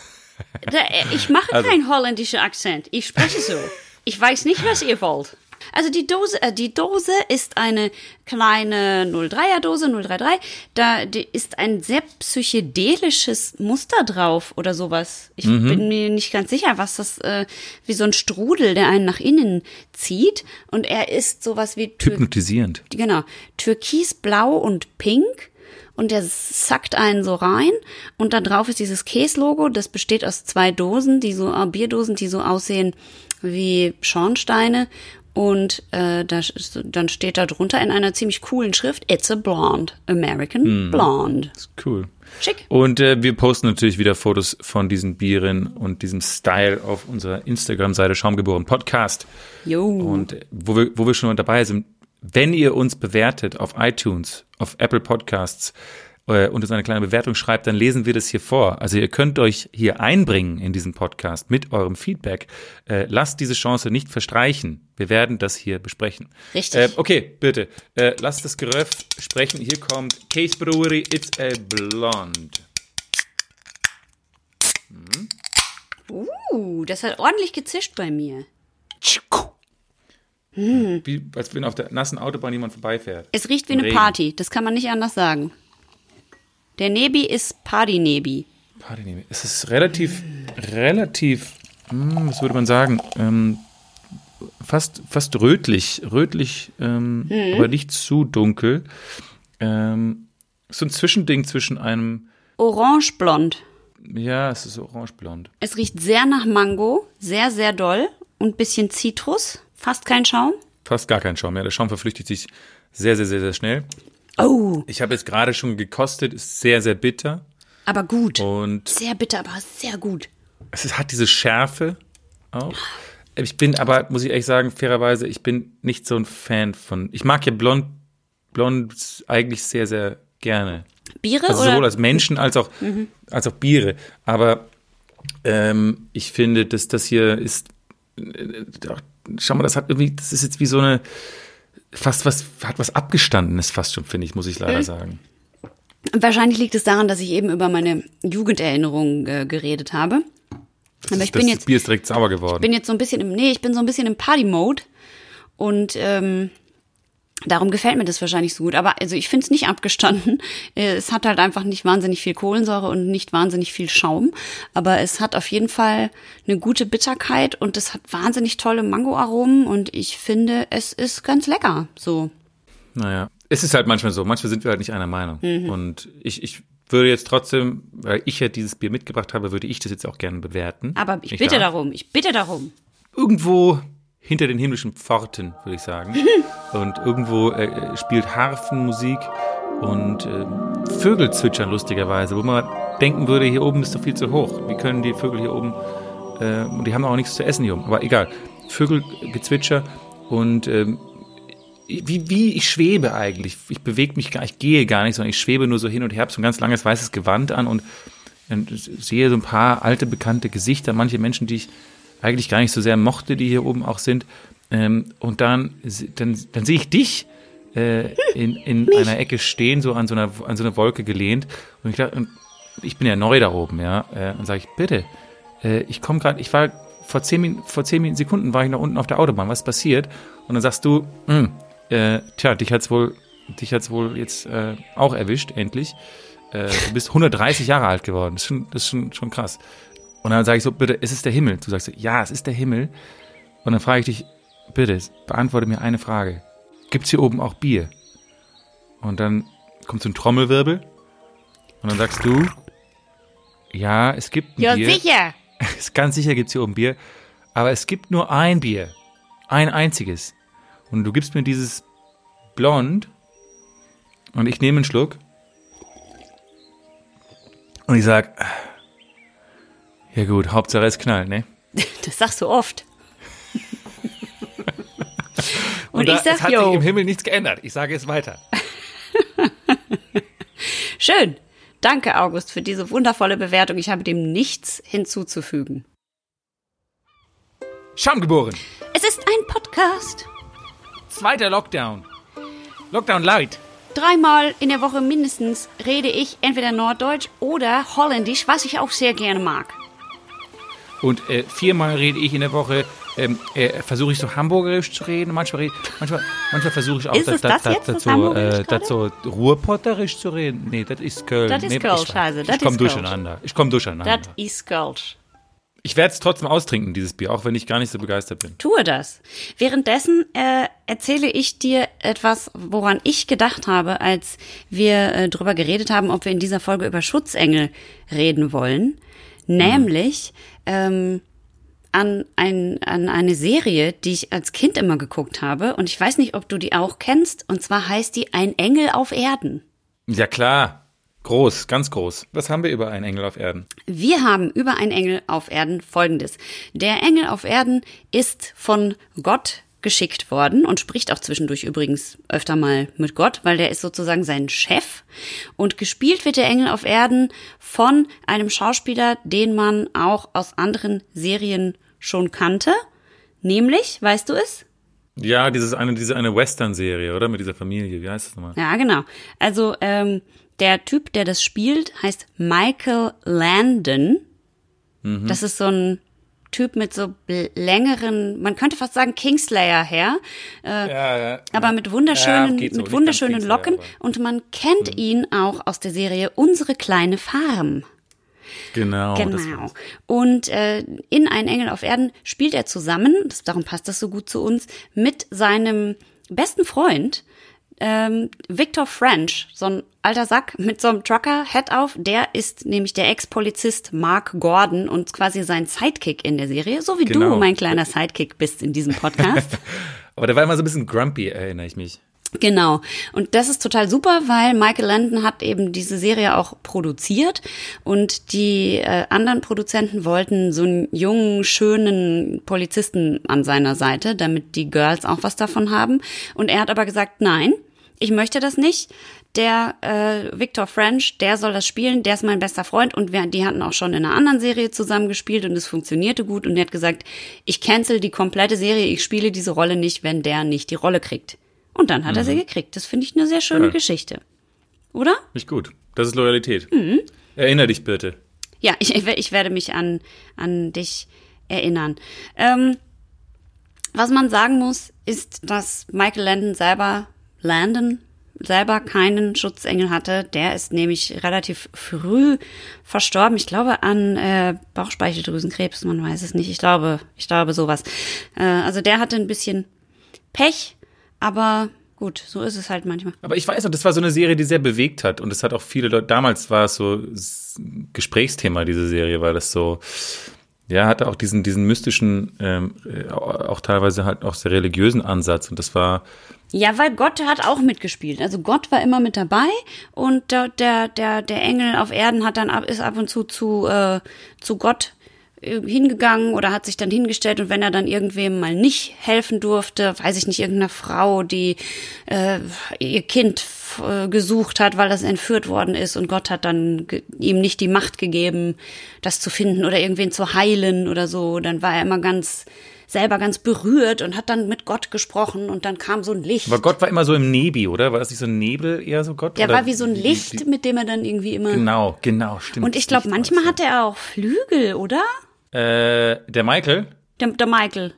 [SPEAKER 2] Da, äh, ich mache also. keinen holländischen Akzent. Ich spreche so. Ich weiß nicht, was ihr wollt. Also die Dose, äh, die Dose ist eine kleine 03er Dose, 033. Da die ist ein sehr psychedelisches Muster drauf oder sowas. Ich
[SPEAKER 1] Mhm.
[SPEAKER 2] bin mir nicht ganz sicher, was das, äh, wie so ein Strudel, der einen nach innen zieht. Und er ist sowas wie Tür
[SPEAKER 1] Hypnotisierend.
[SPEAKER 2] genau, türkisblau und pink und der sackt einen so rein und da drauf ist dieses Käse-Logo, das besteht aus zwei Dosen, die so, äh, Bierdosen, die so aussehen wie Schornsteine und äh, da, ist- dann steht da drunter in einer ziemlich coolen Schrift, It's a Blonde, American Blonde.
[SPEAKER 1] Cool.
[SPEAKER 2] Schick.
[SPEAKER 1] Und äh, wir posten natürlich wieder Fotos von diesen Bieren und diesem Style auf unserer Instagram-Seite Schaumgeboren Podcast.
[SPEAKER 2] Jo.
[SPEAKER 1] Und äh, wo wir, wo wir schon dabei sind, wenn ihr uns bewertet auf iTunes, auf Apple Podcasts äh, und uns eine kleine Bewertung schreibt, dann lesen wir das hier vor. Also ihr könnt euch hier einbringen in diesen Podcast mit eurem Feedback. Äh, lasst diese Chance nicht verstreichen. Wir werden das hier besprechen.
[SPEAKER 2] Richtig.
[SPEAKER 1] Äh, okay, bitte. Äh, lasst das Geröff sprechen. Hier kommt Case Brewery, It's a Blonde.
[SPEAKER 2] Uh, das hat ordentlich gezischt bei mir.
[SPEAKER 1] Wie, als wenn auf der nassen Autobahn jemand vorbeifährt.
[SPEAKER 2] Es riecht wie eine. Party, das kann man nicht anders sagen. Der Nebi ist Party-Nebi.
[SPEAKER 1] Party Es ist relativ, relativ, hm, was würde man sagen, ähm, fast, fast rötlich, rötlich, ähm, aber nicht zu dunkel. Ähm, so ein Zwischending zwischen einem,
[SPEAKER 2] Orange-blond.
[SPEAKER 1] ja, es ist orangeblond.
[SPEAKER 2] Es riecht sehr nach Mango, sehr, sehr doll und bisschen Zitrus, fast kein Schaum.
[SPEAKER 1] Fast gar kein Schaum mehr. Der Schaum verflüchtigt sich sehr, sehr, sehr, sehr schnell.
[SPEAKER 2] Oh,
[SPEAKER 1] Ich habe jetzt gerade schon gekostet, ist sehr, sehr bitter
[SPEAKER 2] aber gut.
[SPEAKER 1] und
[SPEAKER 2] Sehr bitter, aber sehr gut.
[SPEAKER 1] es hat diese Schärfe auch. Ich bin aber, muss ich ehrlich sagen, fairerweise, ich bin nicht so ein Fan von. Ich mag ja Blond, Blond eigentlich sehr, sehr gerne.
[SPEAKER 2] Biere
[SPEAKER 1] Also
[SPEAKER 2] oder?
[SPEAKER 1] sowohl als Menschen als auch, als auch Biere. Aber ähm, ich finde, dass das hier ist. äh, doch, Schau mal, das hat irgendwie, das ist jetzt wie so eine, fast was, hat was Abgestandenes fast schon, finde ich, muss ich leider sagen.
[SPEAKER 2] Wahrscheinlich liegt es daran, dass ich eben über meine Jugenderinnerungen äh, geredet habe. Aber ich
[SPEAKER 1] das
[SPEAKER 2] bin jetzt,
[SPEAKER 1] Bier ist direkt sauer geworden.
[SPEAKER 2] bin jetzt so ein bisschen im, nee, ich bin so ein bisschen im Party-Mode und ähm, darum gefällt mir das wahrscheinlich so gut. Aber also ich finde es nicht abgestanden. Äh, Es hat halt einfach nicht wahnsinnig viel Kohlensäure und nicht wahnsinnig viel Schaum. Aber es hat auf jeden Fall eine gute Bitterkeit und es hat wahnsinnig tolle Mangoaromen und ich finde, es ist ganz lecker. So.
[SPEAKER 1] Naja, es ist halt manchmal so. Manchmal sind wir halt nicht einer Meinung.
[SPEAKER 2] Mhm.
[SPEAKER 1] Und ich, ich würde jetzt trotzdem, weil ich ja dieses Bier mitgebracht habe, würde ich das jetzt auch gerne bewerten.
[SPEAKER 2] Aber ich bitte
[SPEAKER 1] wahr?
[SPEAKER 2] darum, ich bitte darum.
[SPEAKER 1] Irgendwo hinter den himmlischen Pforten, würde ich sagen. und irgendwo äh, spielt Harfenmusik und äh, Vögel zwitschern lustigerweise, wo man denken würde, hier oben ist doch viel zu hoch. Wie können die Vögel hier oben, äh, und die haben auch nichts zu essen hier oben. Aber egal, Vögelgezwitscher und ähm, wie, wie ich schwebe eigentlich. Ich bewege mich gar, ich gehe gar nicht, sondern ich schwebe nur so hin und her, hab so ein ganz langes weißes Gewand an und, und sehe so ein paar alte bekannte Gesichter, manche Menschen, die ich eigentlich gar nicht so sehr mochte, die hier oben auch sind. Ähm, und dann, dann, dann sehe ich dich äh, in, in einer Ecke stehen, so an so einer, an so einer Wolke gelehnt. Und ich dachte, ich bin ja neu da oben, ja. Äh, und sage ich, bitte, äh, ich komme gerade, ich war vor zehn, vor zehn Sekunden war ich noch unten auf der Autobahn, was ist passiert? Und dann sagst du, hm, äh, tja, dich hat's wohl, dich hat's wohl jetzt äh, auch erwischt, endlich. Äh, du bist 130 Jahre alt geworden. Das ist schon, das ist schon, schon krass. Und dann sage ich so, bitte, ist es der Himmel? Du sagst so, ja, es ist der Himmel. Und dann frage ich dich, bitte, beantworte mir eine Frage. Gibt's hier oben auch Bier? Und dann kommt so ein Trommelwirbel. Und dann sagst du, ja, es gibt ein
[SPEAKER 2] Ja,
[SPEAKER 1] Bier.
[SPEAKER 2] sicher.
[SPEAKER 1] Ist ganz sicher gibt's hier oben Bier. Aber es gibt nur ein Bier. Ein einziges. Und du gibst mir dieses Blond. Und ich nehme einen Schluck. Und ich sag, ja gut, Hauptsache es knallt, ne?
[SPEAKER 2] Das sagst du oft. Und,
[SPEAKER 1] da,
[SPEAKER 2] ich
[SPEAKER 1] es hat
[SPEAKER 2] sag,
[SPEAKER 1] sich
[SPEAKER 2] yo,
[SPEAKER 1] im Himmel nichts geändert. Ich sage es weiter.
[SPEAKER 2] schön. Danke, August, für diese wundervolle Bewertung. Ich habe dem nichts hinzuzufügen.
[SPEAKER 1] Schamgeboren.
[SPEAKER 2] Es ist ein Podcast.
[SPEAKER 1] Zweiter Lockdown. Lockdown Light.
[SPEAKER 2] Dreimal in der Woche mindestens rede ich entweder Norddeutsch oder Holländisch, was ich auch sehr gerne mag.
[SPEAKER 1] Und äh, viermal rede ich in der Woche ähm, äh, versuche ich so hamburgerisch zu reden, manchmal, manchmal, manchmal versuche ich auch
[SPEAKER 2] Ist das jetzt, das
[SPEAKER 1] so,
[SPEAKER 2] Hamburgerisch
[SPEAKER 1] äh, das so Ruhrpotterisch zu reden. Nee, das ist Köln.
[SPEAKER 2] Das ist
[SPEAKER 1] nee,
[SPEAKER 2] Kölsch,
[SPEAKER 1] ich,
[SPEAKER 2] Scheiße, das
[SPEAKER 1] Ich komme durcheinander. Ich komme durcheinander.
[SPEAKER 2] Das ist Kölsch.
[SPEAKER 1] Ich werde es trotzdem austrinken, dieses Bier, auch wenn ich gar nicht so begeistert bin.
[SPEAKER 2] Tue das. Währenddessen äh, erzähle ich dir etwas, woran ich gedacht habe, als wir äh, drüber geredet haben, ob wir in dieser Folge über Schutzengel reden wollen. Nämlich ähm, an, ein, an eine Serie, die ich als Kind immer geguckt habe. Und ich weiß nicht, ob du die auch kennst. Und zwar heißt die Ein Engel auf Erden.
[SPEAKER 1] Ja klar, groß, ganz groß. Was haben wir über einen Engel auf Erden?
[SPEAKER 2] Wir haben über einen Engel auf Erden Folgendes. Der Engel auf Erden ist von Gott geschickt worden und spricht auch zwischendurch übrigens öfter mal mit Gott, weil der ist sozusagen sein Chef. Und gespielt wird der Engel auf Erden von einem Schauspieler, den man auch aus anderen Serien schon kannte. Nämlich, weißt du es?
[SPEAKER 1] Ja, dieses eine, diese eine Western-Serie, oder? Mit dieser Familie. Wie heißt das nochmal?
[SPEAKER 2] Ja, genau. Also ähm, der Typ, der das spielt, heißt Michael Landon. Das ist so ein Typ mit so längeren, man könnte fast sagen Kingslayer her, äh,
[SPEAKER 1] Ja, ja.
[SPEAKER 2] aber mit wunderschönen,
[SPEAKER 1] Ja, so,
[SPEAKER 2] mit wunderschönen Locken
[SPEAKER 1] Kingslayer,
[SPEAKER 2] und man kennt ihn auch aus der Serie Unsere kleine Farm.
[SPEAKER 1] Genau.
[SPEAKER 2] Genau. Und äh, in Ein Engel auf Erden spielt er zusammen, das, darum passt das so gut zu uns, mit seinem besten Freund, ähm, Victor French, so ein alter Sack mit so einem Trucker-Hat auf. Der ist nämlich der Ex-Polizist Mark Gordon und quasi sein Sidekick in der Serie, so wie du
[SPEAKER 1] Genau.
[SPEAKER 2] mein kleiner Sidekick bist in diesem Podcast.
[SPEAKER 1] Aber der war immer so ein bisschen grumpy, erinnere ich mich.
[SPEAKER 2] Genau. Und das ist total super, weil Michael Landon hat eben diese Serie auch produziert und die äh, anderen Produzenten wollten so einen jungen, schönen Polizisten an seiner Seite, damit die Girls auch was davon haben. Und er hat aber gesagt, nein, ich möchte das nicht. Der äh, Victor French, der soll das spielen, der ist mein bester Freund und wir, die hatten auch schon in einer anderen Serie zusammen gespielt und es funktionierte gut und er hat gesagt, ich cancel die komplette Serie, ich spiele diese Rolle nicht, wenn der nicht die Rolle kriegt. Und dann hat er sie gekriegt. Das finde ich eine sehr schöne
[SPEAKER 1] Ja.
[SPEAKER 2] Geschichte. Oder?
[SPEAKER 1] Nicht gut. Das ist Loyalität.
[SPEAKER 2] Mhm.
[SPEAKER 1] Erinner dich bitte.
[SPEAKER 2] Ja, ich, ich werde mich an, an dich erinnern. Ähm, was man sagen muss, ist, dass Michael Landon selber, Landon selber keinen Schutzengel hatte. Der ist nämlich relativ früh verstorben. Ich glaube an äh, Bauchspeicheldrüsenkrebs, man weiß es nicht. Ich glaube, ich glaube sowas. Äh, also der hatte ein bisschen Pech, aber gut, so ist es halt manchmal.
[SPEAKER 1] Aber ich weiß noch, das war so eine Serie, die sehr bewegt hat. Und es hat auch viele Leute, damals war es so Gesprächsthema, diese Serie, weil das so, ja, hatte auch diesen, diesen mystischen, ähm, äh, auch teilweise halt auch sehr religiösen Ansatz. Und das war,
[SPEAKER 2] Ja, weil Gott hat auch mitgespielt. Also Gott war immer mit dabei und der der der, Engel auf Erden hat dann ab, ist ab und zu zu äh, zu Gott hingegangen oder hat sich dann hingestellt und wenn er dann irgendwem mal nicht helfen durfte, weiß ich nicht, irgendeiner Frau, die äh, ihr Kind äh, gesucht hat, weil das entführt worden ist und Gott hat dann ihm nicht die Macht gegeben, das zu finden oder irgendwen zu heilen oder so, dann war er immer ganz selber ganz berührt und hat dann mit Gott gesprochen und dann kam so ein Licht.
[SPEAKER 1] aber Gott war immer so im Nebi, oder? War das nicht so ein Nebel eher so Gott?
[SPEAKER 2] Der
[SPEAKER 1] Oder
[SPEAKER 2] war wie so ein Licht, mit dem er dann irgendwie immer.
[SPEAKER 1] Genau, genau, stimmt.
[SPEAKER 2] Und ich glaube, manchmal
[SPEAKER 1] war
[SPEAKER 2] hat er auch Flügel, oder?
[SPEAKER 1] Äh, der Michael?
[SPEAKER 2] Der, der Michael.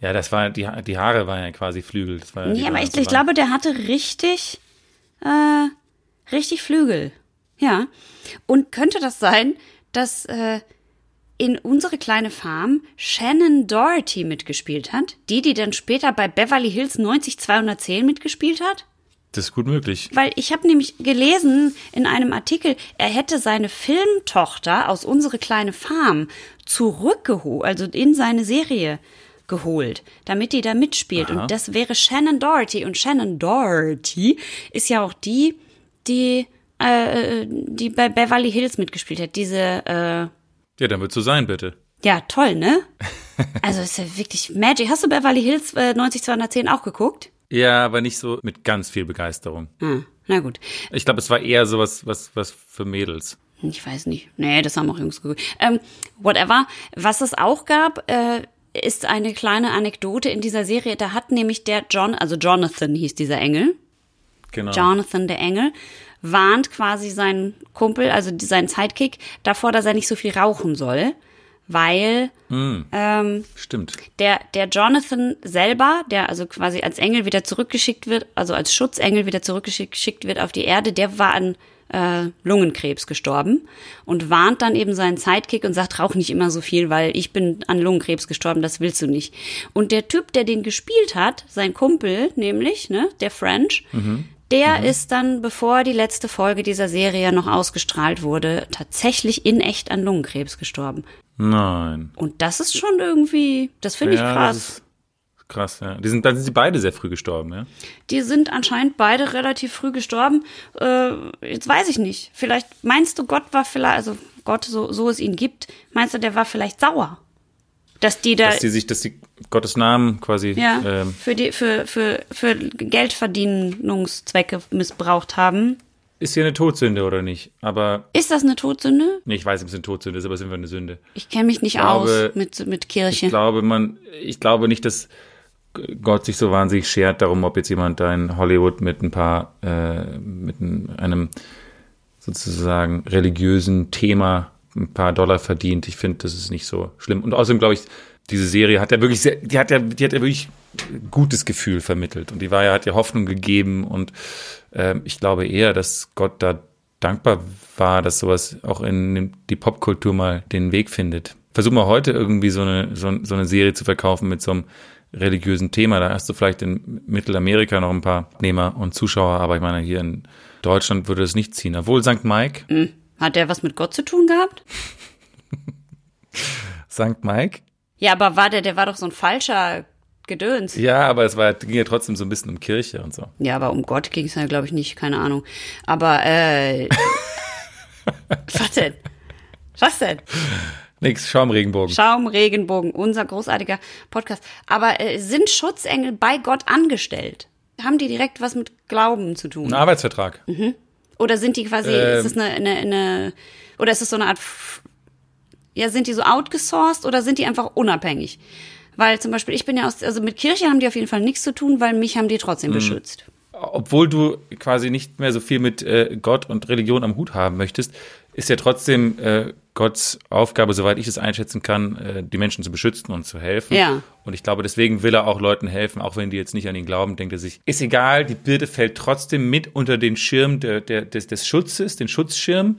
[SPEAKER 1] Ja, das war, die, die Haare waren ja quasi Flügel. Das war, ja-
[SPEAKER 2] Nee, aber ich, ich glaube, der hatte richtig, äh, richtig Flügel. Ja. Und könnte das sein, dass äh, in unsere kleine Farm Shannon Doherty mitgespielt hat? Die, die dann später bei Beverly Hills 90210 mitgespielt hat?
[SPEAKER 1] Das ist gut möglich.
[SPEAKER 2] Weil ich habe nämlich gelesen in einem Artikel, er hätte seine Filmtochter aus unsere kleine Farm zurückgeholt, also in seine Serie geholt, damit die da mitspielt.
[SPEAKER 1] Aha.
[SPEAKER 2] Und das wäre Shannon Doherty. Und Shannon Doherty ist ja auch die, die, äh, die bei Beverly Hills mitgespielt hat. Diese, äh,
[SPEAKER 1] Ja, dann wird so sein, bitte.
[SPEAKER 2] ja, toll, ne? Also ist ja wirklich Magic. Hast du Beverly Hills äh, 90210 auch geguckt?
[SPEAKER 1] Ja, aber nicht so mit ganz viel Begeisterung.
[SPEAKER 2] Ah, na gut.
[SPEAKER 1] Ich glaube, es war eher sowas was, was für Mädels.
[SPEAKER 2] Ich weiß nicht. Nee, das haben auch Jungs geguckt. Ähm, whatever. Was es auch gab, äh, ist eine kleine Anekdote in dieser Serie. Da hat nämlich der John, also Jonathan hieß dieser Engel,
[SPEAKER 1] Genau.
[SPEAKER 2] Jonathan der Engel, warnt quasi seinen Kumpel, also seinen Sidekick, davor, dass er nicht so viel rauchen soll, weil ähm,
[SPEAKER 1] Stimmt.
[SPEAKER 2] der, der Jonathan selber, der also quasi als Engel wieder zurückgeschickt wird, also als Schutzengel wieder zurückgeschickt wird auf die Erde, der war an äh, Lungenkrebs gestorben und warnt dann eben seinen Sidekick und sagt, rauch nicht immer so viel, weil ich bin an Lungenkrebs gestorben, das willst du nicht. Und der Typ, der den gespielt hat, sein Kumpel nämlich, ne, der French, der ist dann, bevor die letzte Folge dieser Serie noch ausgestrahlt wurde, tatsächlich in echt an Lungenkrebs gestorben.
[SPEAKER 1] Nein.
[SPEAKER 2] Und das ist schon irgendwie, das finde ich
[SPEAKER 1] Ja,
[SPEAKER 2] krass.
[SPEAKER 1] das ist Krass, ja. Die sind, dann sind sie beide sehr früh gestorben, ja.
[SPEAKER 2] Die sind anscheinend beide relativ früh gestorben. Äh, jetzt weiß ich nicht. Vielleicht meinst du, Gott war vielleicht, also Gott, so, so es ihn gibt, meinst du, der war vielleicht sauer? Dass die da,
[SPEAKER 1] Dass die sich, dass die Gottes Namen quasi,
[SPEAKER 2] ja,
[SPEAKER 1] ähm,
[SPEAKER 2] für die, für, für, für Geldverdienungszwecke missbraucht haben.
[SPEAKER 1] ist hier eine Todsünde oder nicht? Aber,
[SPEAKER 2] Ist das eine Todsünde?
[SPEAKER 1] nee, ich weiß, ob es eine Todsünde ist, aber es ist einfach eine Sünde.
[SPEAKER 2] Ich kenne mich nicht
[SPEAKER 1] glaube-
[SPEAKER 2] aus mit, mit
[SPEAKER 1] Ich
[SPEAKER 2] Kirche.
[SPEAKER 1] glaube, man, ich glaube nicht, dass Gott sich so wahnsinnig schert darum, ob jetzt jemand da in Hollywood mit ein paar, äh, mit ein- einem sozusagen religiösen Thema ein paar Dollar verdient. Ich finde, das ist nicht so schlimm. Und außerdem glaube ich, diese Serie hat ja wirklich sehr, die hat ja, die hat ja wirklich gutes Gefühl vermittelt und die war ja, hat ja Hoffnung gegeben und ähm, ich glaube eher, dass Gott da dankbar war, dass sowas auch in die Popkultur mal den Weg findet. Versuch mal heute irgendwie so eine, so, so eine Serie zu verkaufen mit so einem religiösen Thema. Da hast du vielleicht in Mittelamerika noch ein paar Nehmer und Zuschauer, aber ich meine, hier in Deutschland würde es nicht ziehen. Obwohl St. Mike,
[SPEAKER 2] Hat der was mit Gott zu tun gehabt?
[SPEAKER 1] St. Mike,
[SPEAKER 2] Ja, aber war der, der war doch so ein falscher Gedöns.
[SPEAKER 1] ja, aber es war, ging ja trotzdem so ein bisschen um Kirche und so.
[SPEAKER 2] Ja, aber um Gott ging es ja, glaube ich, nicht, keine Ahnung. Aber, äh. was denn? Was denn?
[SPEAKER 1] Nix, Schaumregenbogen.
[SPEAKER 2] Schaum, Regenbogen, unser großartiger Podcast. Aber äh, sind Schutzengel bei Gott angestellt? Haben die direkt was mit Glauben zu tun?
[SPEAKER 1] Ein Arbeitsvertrag.
[SPEAKER 2] Oder sind die quasi,
[SPEAKER 1] Ähm.
[SPEAKER 2] ist es eine, eine, eine, oder ist es so eine Art, ja, sind die so outgesourced oder sind die einfach unabhängig? Weil zum Beispiel, ich bin ja aus, also mit Kirche haben die auf jeden Fall nichts zu tun, weil mich haben die trotzdem beschützt.
[SPEAKER 1] obwohl du quasi nicht mehr so viel mit äh, Gott und Religion am Hut haben möchtest, ist ja trotzdem äh, Gottes Aufgabe, soweit ich es einschätzen kann, äh, die Menschen zu beschützen und zu helfen.
[SPEAKER 2] Ja.
[SPEAKER 1] Und ich glaube, deswegen will er auch Leuten helfen, auch wenn die jetzt nicht an ihn glauben, denkt er sich, ist egal, die Bürde fällt trotzdem mit unter den Schirm der, der, des, des Schutzes, den Schutzschirm.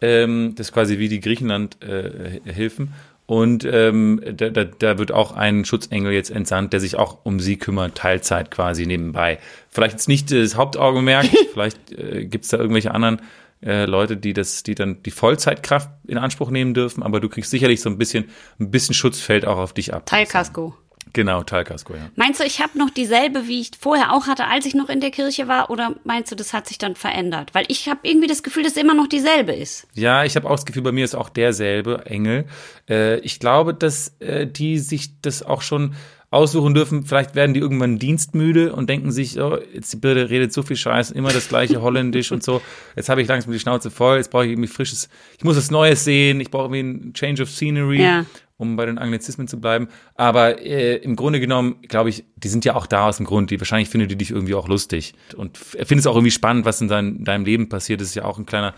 [SPEAKER 1] Ähm, das ist quasi wie die Griechenland-Hilfen. Und ähm, da, da, da wird auch ein Schutzengel jetzt entsandt, der sich auch um sie kümmert, Teilzeit quasi nebenbei. Vielleicht jetzt nicht das Hauptaugenmerk, vielleicht äh, gibt's da irgendwelche anderen äh, Leute, die das, die dann die Vollzeitkraft in Anspruch nehmen dürfen, aber du kriegst sicherlich so ein bisschen, ein bisschen Schutz fällt auch auf dich ab.
[SPEAKER 2] Teilkasko.
[SPEAKER 1] Genau, Teilkasko, ja.
[SPEAKER 2] Meinst du, ich habe noch dieselbe, wie ich vorher auch hatte, als ich noch in der Kirche war? Oder meinst du, das hat sich dann verändert? Weil ich habe irgendwie das Gefühl, dass es immer noch dieselbe ist.
[SPEAKER 1] Ja, ich habe auch das Gefühl, bei mir ist auch derselbe Engel. Äh, ich glaube, dass äh, die sich das auch schon aussuchen dürfen. Vielleicht werden die irgendwann dienstmüde und denken sich, oh, jetzt die Birde redet so viel Scheiß, immer das gleiche Holländisch und so. Jetzt habe ich langsam die Schnauze voll, jetzt brauche ich irgendwie frisches, ich muss was Neues sehen, ich brauche irgendwie einen Change of Scenery.
[SPEAKER 2] Ja.
[SPEAKER 1] um bei den Anglizismen zu bleiben. Aber äh, im Grunde genommen, glaube ich, die sind ja auch da aus dem Grund. Die wahrscheinlich findet die dich irgendwie auch lustig und findest auch irgendwie spannend, was in dein, deinem Leben passiert. Das ist ja auch ein kleiner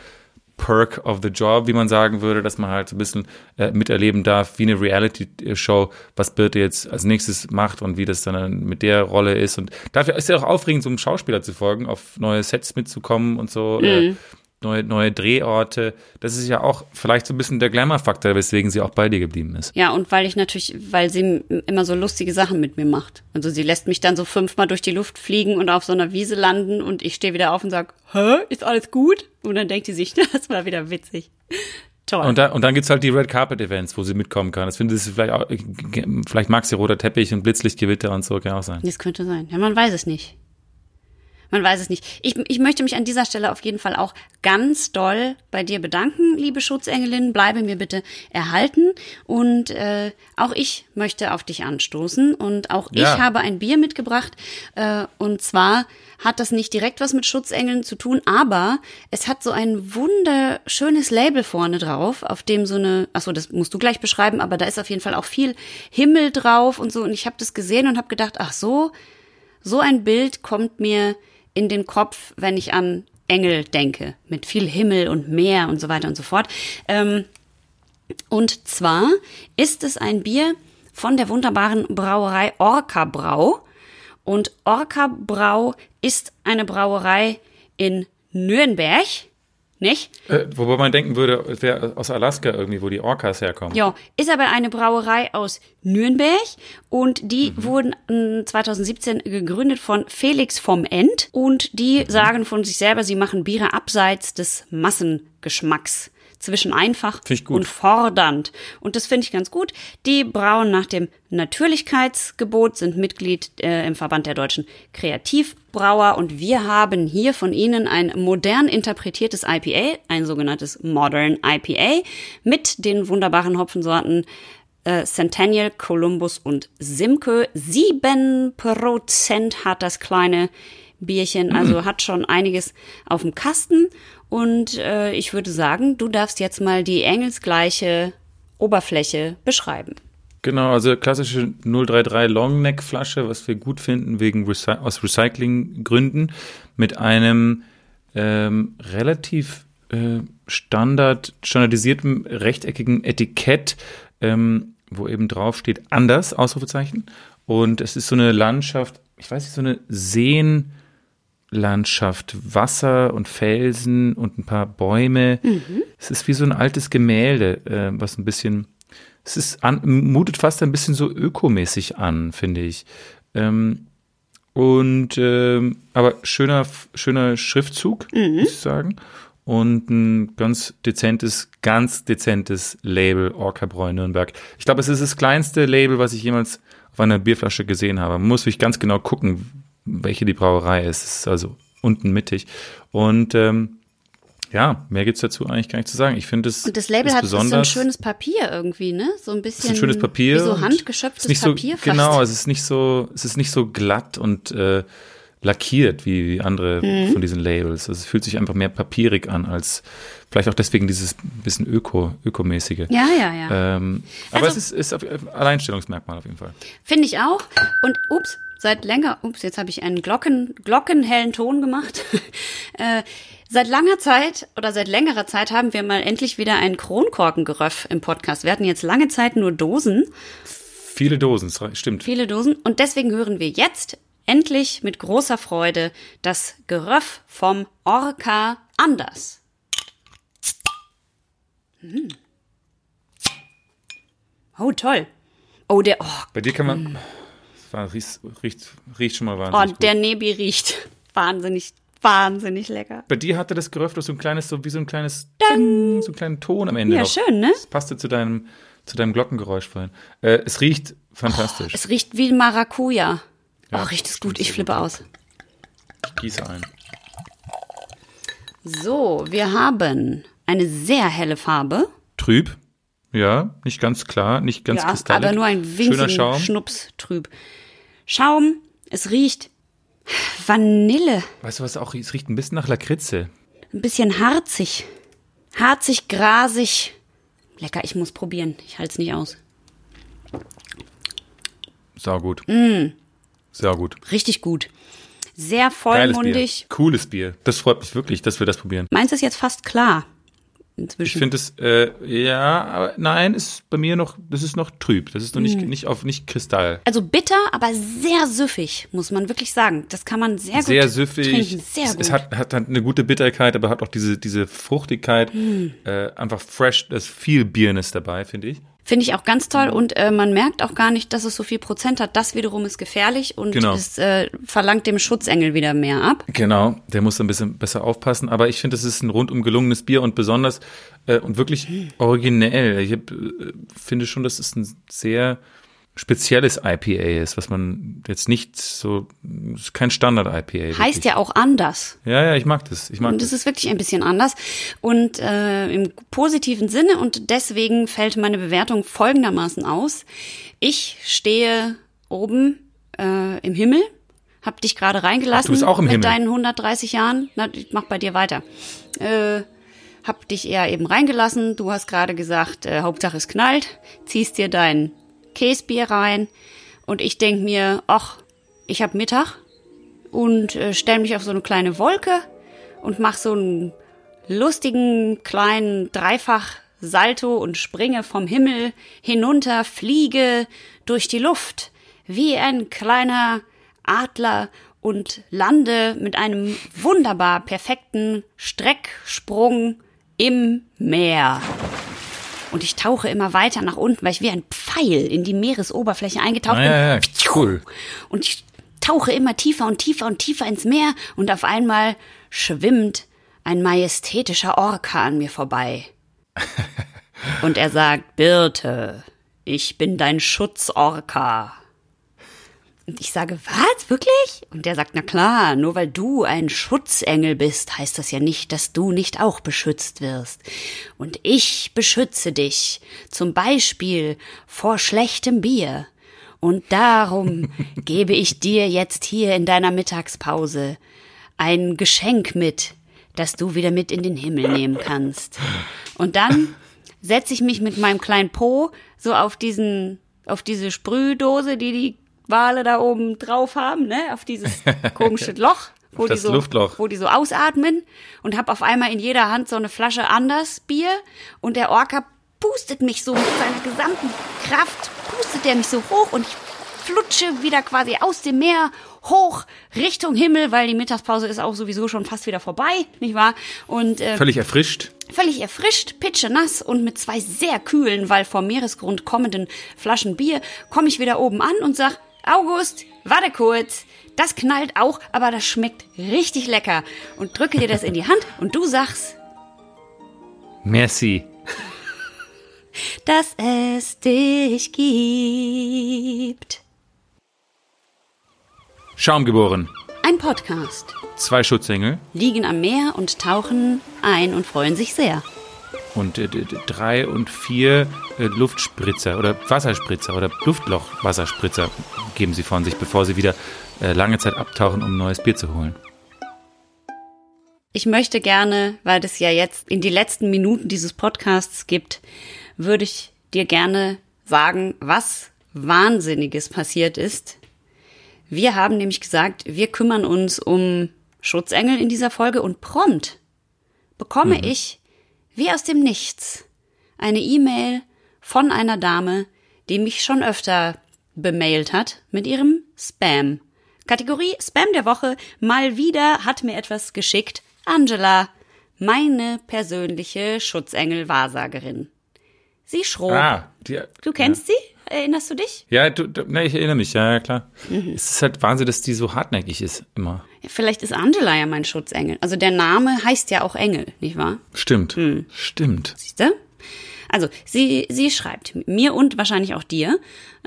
[SPEAKER 1] Perk of the Job, wie man sagen würde, dass man halt so ein bisschen äh, miterleben darf, wie eine Reality-Show, was Birte jetzt als nächstes macht und wie das dann mit der Rolle ist. Und dafür ist ja auch aufregend, so einem Schauspieler zu folgen, auf neue Sets mitzukommen und so. Äh, neue, neue Drehorte. Das ist ja auch vielleicht so ein bisschen der Glamour-Faktor, weswegen sie auch bei dir geblieben ist.
[SPEAKER 2] Ja, und weil ich natürlich, weil sie immer so lustige Sachen mit mir macht. Also sie lässt mich dann so fünfmal durch die Luft fliegen und auf so einer Wiese landen und ich stehe wieder auf und sag, hä, ist alles gut? Und dann denkt sie sich, das war wieder witzig. Toll.
[SPEAKER 1] Und, da, und dann gibt's halt die Red Carpet Events, wo sie mitkommen kann. Das finde ich vielleicht auch, vielleicht mag sie roter Teppich und Blitzlichtgewitter und so, kann auch sein.
[SPEAKER 2] Das könnte sein. Ja, man weiß es nicht. Man weiß es nicht. Ich, ich möchte mich an dieser Stelle auf jeden Fall auch ganz doll bei dir bedanken, liebe Schutzengelin. Bleibe mir bitte erhalten. Und äh, auch ich möchte auf dich anstoßen. Und auch
[SPEAKER 1] Ja.
[SPEAKER 2] ich habe ein Bier mitgebracht. Äh, und zwar hat das nicht direkt was mit Schutzengeln zu tun, aber es hat so ein wunderschönes Label vorne drauf, auf dem so eine, achso, das musst du gleich beschreiben, aber da ist auf jeden Fall auch viel Himmel drauf und so. Und ich habe das gesehen und habe gedacht, ach so, so ein Bild kommt mir in den Kopf, wenn ich an Engel denke, mit viel Himmel und Meer und so weiter und so fort. Ähm, Und zwar ist es ein Bier von der wunderbaren Brauerei Orca Brau. Und Orca Brau ist eine Brauerei in Nürnberg, nicht?
[SPEAKER 1] Äh, wobei man denken würde, es wäre aus Alaska irgendwie, wo die Orcas herkommen.
[SPEAKER 2] Ja, ist aber eine Brauerei aus Nürnberg und die wurden äh, 2017 gegründet von Felix vom End und die sagen von sich selber, sie machen Biere abseits des Massengeschmacks zwischen einfach und fordernd. Und das finde ich ganz gut. Die brauen nach dem Natürlichkeitsgebot, sind Mitglied äh, im Verband der deutschen Kreativbrauer und wir haben hier von ihnen ein modern interpretiertes IPA, ein sogenanntes Modern IPA, mit den wunderbaren Hopfensorten äh, Centennial, Columbus und Simcoe. Sieben Prozent hat das kleine Bierchen, also hat schon einiges auf dem Kasten. Und äh, ich würde sagen, du darfst jetzt mal die engelsgleiche Oberfläche beschreiben.
[SPEAKER 1] Genau, also klassische 033 Longneck Flasche, was wir gut finden wegen Recy aus Recyclinggründen, mit einem ähm, relativ äh, Standard standardisierten rechteckigen Etikett, ähm, wo eben drauf steht anders Ausrufezeichen und es ist so eine Landschaft, ich weiß nicht, so eine Seen Landschaft, Wasser und Felsen und ein paar Bäume. Es ist wie so ein altes Gemälde, äh, was ein bisschen, es ist an, mutet fast ein bisschen so ökomäßig an, finde ich. Ähm, und ähm, aber schöner, schöner Schriftzug, muss ich sagen. Und ein ganz dezentes, ganz dezentes Label Orca Bräu Nürnberg. Ich glaube, es ist das kleinste Label, was ich jemals auf einer Bierflasche gesehen habe. Man muss wirklich ganz genau gucken, welche die Brauerei ist. Es ist also unten mittig. Und ähm, ja, mehr gibt's dazu eigentlich gar nicht zu sagen. Ich finde es
[SPEAKER 2] Und das Label
[SPEAKER 1] ist
[SPEAKER 2] hat so ein schönes Papier irgendwie, ne? So ein bisschen.
[SPEAKER 1] ist ein schönes Papier.
[SPEAKER 2] Wie so handgeschöpftes
[SPEAKER 1] nicht so,
[SPEAKER 2] Papier fast.
[SPEAKER 1] Genau, es ist nicht so, es ist nicht so glatt und äh, lackiert wie, wie andere
[SPEAKER 2] Mhm.
[SPEAKER 1] von diesen Labels. Also es fühlt sich einfach mehr papierig an als vielleicht auch deswegen dieses bisschen öko, ökomäßige.
[SPEAKER 2] Ja, ja, ja.
[SPEAKER 1] Ähm, aber
[SPEAKER 2] Also-
[SPEAKER 1] es ist, ist auf, Alleinstellungsmerkmal auf jeden Fall.
[SPEAKER 2] Finde ich auch. Und ups, seit länger, ups, jetzt habe ich einen Glocken, glockenhellen Ton gemacht. äh, seit langer Zeit oder seit längerer Zeit haben wir mal endlich wieder ein Kronkorkengeröff im Podcast. Wir hatten jetzt lange Zeit nur Dosen,
[SPEAKER 1] Viele Dosen, stimmt.
[SPEAKER 2] viele Dosen. Und deswegen hören wir jetzt endlich mit großer Freude das Geröff vom Orca anders. Hm. Oh, toll. Oh, der, oh,
[SPEAKER 1] Bei dir kann man, war, riecht, riecht, riecht schon mal
[SPEAKER 2] oh
[SPEAKER 1] wahnsinnig gut.
[SPEAKER 2] der Nebi riecht wahnsinnig, wahnsinnig lecker.
[SPEAKER 1] Bei dir hatte das Geröff doch so ein kleines, so wie so ein kleines, Ding, so einen kleinen Ton am Ende
[SPEAKER 2] Ja,
[SPEAKER 1] noch.
[SPEAKER 2] schön, ne?
[SPEAKER 1] Das passte zu deinem, zu deinem Glockengeräusch vorhin. Äh, es riecht fantastisch.
[SPEAKER 2] Es riecht wie Maracuja.
[SPEAKER 1] Ja,
[SPEAKER 2] oh, riecht es gut. Ich flippe
[SPEAKER 1] gut.
[SPEAKER 2] aus.
[SPEAKER 1] Ich gieße ein.
[SPEAKER 2] So, wir haben eine sehr helle Farbe.
[SPEAKER 1] Trüb. Ja, nicht ganz klar, nicht ganz
[SPEAKER 2] ja,
[SPEAKER 1] kristallig.
[SPEAKER 2] aber nur ein
[SPEAKER 1] Schaum.
[SPEAKER 2] Schnups trüb. Schaum, es riecht Vanille,
[SPEAKER 1] Weißt du was auch? Es riecht ein bisschen nach Lakritze.
[SPEAKER 2] ein bisschen harzig. Harzig, grasig. Lecker, ich muss probieren. Ich halte es nicht aus.
[SPEAKER 1] Sau gut.
[SPEAKER 2] Mm.
[SPEAKER 1] Sehr gut.
[SPEAKER 2] Richtig gut. Sehr
[SPEAKER 1] Geiles
[SPEAKER 2] vollmundig.
[SPEAKER 1] Bier. Cooles Bier. Das freut mich wirklich, dass wir das probieren.
[SPEAKER 2] Meins ist jetzt fast klar.
[SPEAKER 1] Ich
[SPEAKER 2] Inzwischen.
[SPEAKER 1] finde es, äh, ja, aber nein, ist bei mir noch, das ist noch trüb. Das ist noch nicht,
[SPEAKER 2] Mm.
[SPEAKER 1] nicht auf, nicht Kristall.
[SPEAKER 2] Also bitter, aber sehr süffig, muss man wirklich sagen. Das kann man sehr gut
[SPEAKER 1] sehr süffig.
[SPEAKER 2] trinken. Sehr
[SPEAKER 1] es,
[SPEAKER 2] gut.
[SPEAKER 1] es hat, hat, eine gute Bitterkeit, aber hat auch diese, diese Fruchtigkeit.
[SPEAKER 2] Hm.
[SPEAKER 1] Äh, einfach fresh, da ist viel Biernis dabei, finde ich.
[SPEAKER 2] Finde ich auch ganz toll und äh, man merkt auch gar nicht, dass es so viel Prozent hat. Das wiederum ist gefährlich und
[SPEAKER 1] Genau.
[SPEAKER 2] es äh, verlangt dem Schutzengel wieder mehr ab.
[SPEAKER 1] Genau, der muss ein bisschen besser aufpassen. Aber ich finde, es ist ein rundum gelungenes Bier und besonders äh, und wirklich originell. Ich hab, äh, finde schon, dass es ein sehr spezielles IPA ist, was man jetzt nicht so, ist kein Standard-IPA.
[SPEAKER 2] Heißt ja auch anders.
[SPEAKER 1] Ja, ja, ich mag das. Ich mag
[SPEAKER 2] Und
[SPEAKER 1] das.
[SPEAKER 2] es ist wirklich ein bisschen anders und äh, im positiven Sinne und deswegen fällt meine Bewertung folgendermaßen aus. Ich stehe oben äh, im Himmel, hab dich gerade reingelassen
[SPEAKER 1] Ach, du bist auch im
[SPEAKER 2] mit
[SPEAKER 1] Himmel.
[SPEAKER 2] deinen 130 Jahren. Na, ich mach bei dir weiter. Äh, hab dich eher eben reingelassen. Du hast gerade gesagt, äh, Hauptsache es knallt. Ziehst dir dein Käsbier rein und ich denk mir, ach, ich hab Mittag und äh, stell mich auf so eine kleine Wolke und mach so einen lustigen kleinen dreifach Salto und springe vom Himmel hinunter, fliege durch die Luft wie ein kleiner Adler und lande mit einem wunderbar perfekten Strecksprung im Meer. Und ich tauche immer weiter nach unten, weil ich wie ein Pfeil in die Meeresoberfläche eingetaucht
[SPEAKER 1] Ah, ja, ja,
[SPEAKER 2] bin.
[SPEAKER 1] cool.
[SPEAKER 2] Und ich tauche immer tiefer und tiefer und tiefer ins Meer und auf einmal schwimmt ein majestätischer Orca an mir vorbei. Und er sagt, Birte, ich bin dein Schutzorca. Und ich sage, was, wirklich? Und der sagt, na klar, nur weil du ein Schutzengel bist, heißt das ja nicht, dass du nicht auch beschützt wirst. Und ich beschütze dich, zum Beispiel vor schlechtem Bier. Und darum gebe ich dir jetzt hier in deiner Mittagspause ein Geschenk mit, das du wieder mit in den Himmel nehmen kannst. Und dann setze ich mich mit meinem kleinen Po so auf diesen, auf diese Sprühdose, die die Wale da oben drauf haben, ne, auf dieses komische Loch, wo die so,
[SPEAKER 1] Luftloch.
[SPEAKER 2] wo die so ausatmen und hab auf einmal in jeder Hand so eine Flasche anders Bier und der Orca pustet mich so mit seiner gesamten Kraft, pustet der mich so hoch und ich flutsche wieder quasi aus dem Meer hoch Richtung Himmel, weil die Mittagspause ist auch sowieso schon fast wieder vorbei, nicht wahr? Und äh,
[SPEAKER 1] Völlig erfrischt.
[SPEAKER 2] völlig erfrischt, pitschenass und mit zwei sehr kühlen, weil vom Meeresgrund kommenden Flaschen Bier komme ich wieder oben an und sag, August, warte kurz, das knallt auch, aber das schmeckt richtig lecker und drücke dir das in die Hand und du sagst,
[SPEAKER 1] Merci.
[SPEAKER 2] dass es dich gibt.
[SPEAKER 1] Schaum geboren.
[SPEAKER 2] Ein Podcast.
[SPEAKER 1] Zwei Schutzengel
[SPEAKER 2] Liegen am Meer und tauchen ein und freuen sich sehr.
[SPEAKER 1] Und äh, drei und vier äh, Luftspritzer oder Wasserspritzer oder Luftloch-Wasserspritzer geben sie von sich, bevor sie wieder äh, lange Zeit abtauchen, um neues Bier zu holen.
[SPEAKER 2] Ich möchte gerne, weil das ja jetzt in die letzten Minuten dieses Podcasts gibt, würde ich dir gerne sagen, was Wahnsinniges passiert ist. Wir haben nämlich gesagt, wir kümmern uns um Schutzengel in dieser Folge und prompt bekomme ich, wie aus dem Nichts, eine E-Mail von einer Dame, die mich schon öfter bemailt hat mit ihrem Spam. Kategorie Spam der Woche. Mal wieder hat mir etwas geschickt. Angela, meine persönliche Schutzengel-Wahrsagerin. Sie schrob.
[SPEAKER 1] Ah, die,
[SPEAKER 2] Du kennst sie? Erinnerst du dich?
[SPEAKER 1] Ja, du, du, ne, ich erinnere mich, ja, ja klar.
[SPEAKER 2] Mhm.
[SPEAKER 1] Es ist halt Wahnsinn, dass die so hartnäckig ist, immer.
[SPEAKER 2] Vielleicht ist Angela ja mein Schutzengel. Also der Name heißt ja auch Engel, nicht wahr?
[SPEAKER 1] Stimmt,
[SPEAKER 2] Hm.
[SPEAKER 1] stimmt.
[SPEAKER 2] Siehste? Also, sie, sie schreibt mir und wahrscheinlich auch dir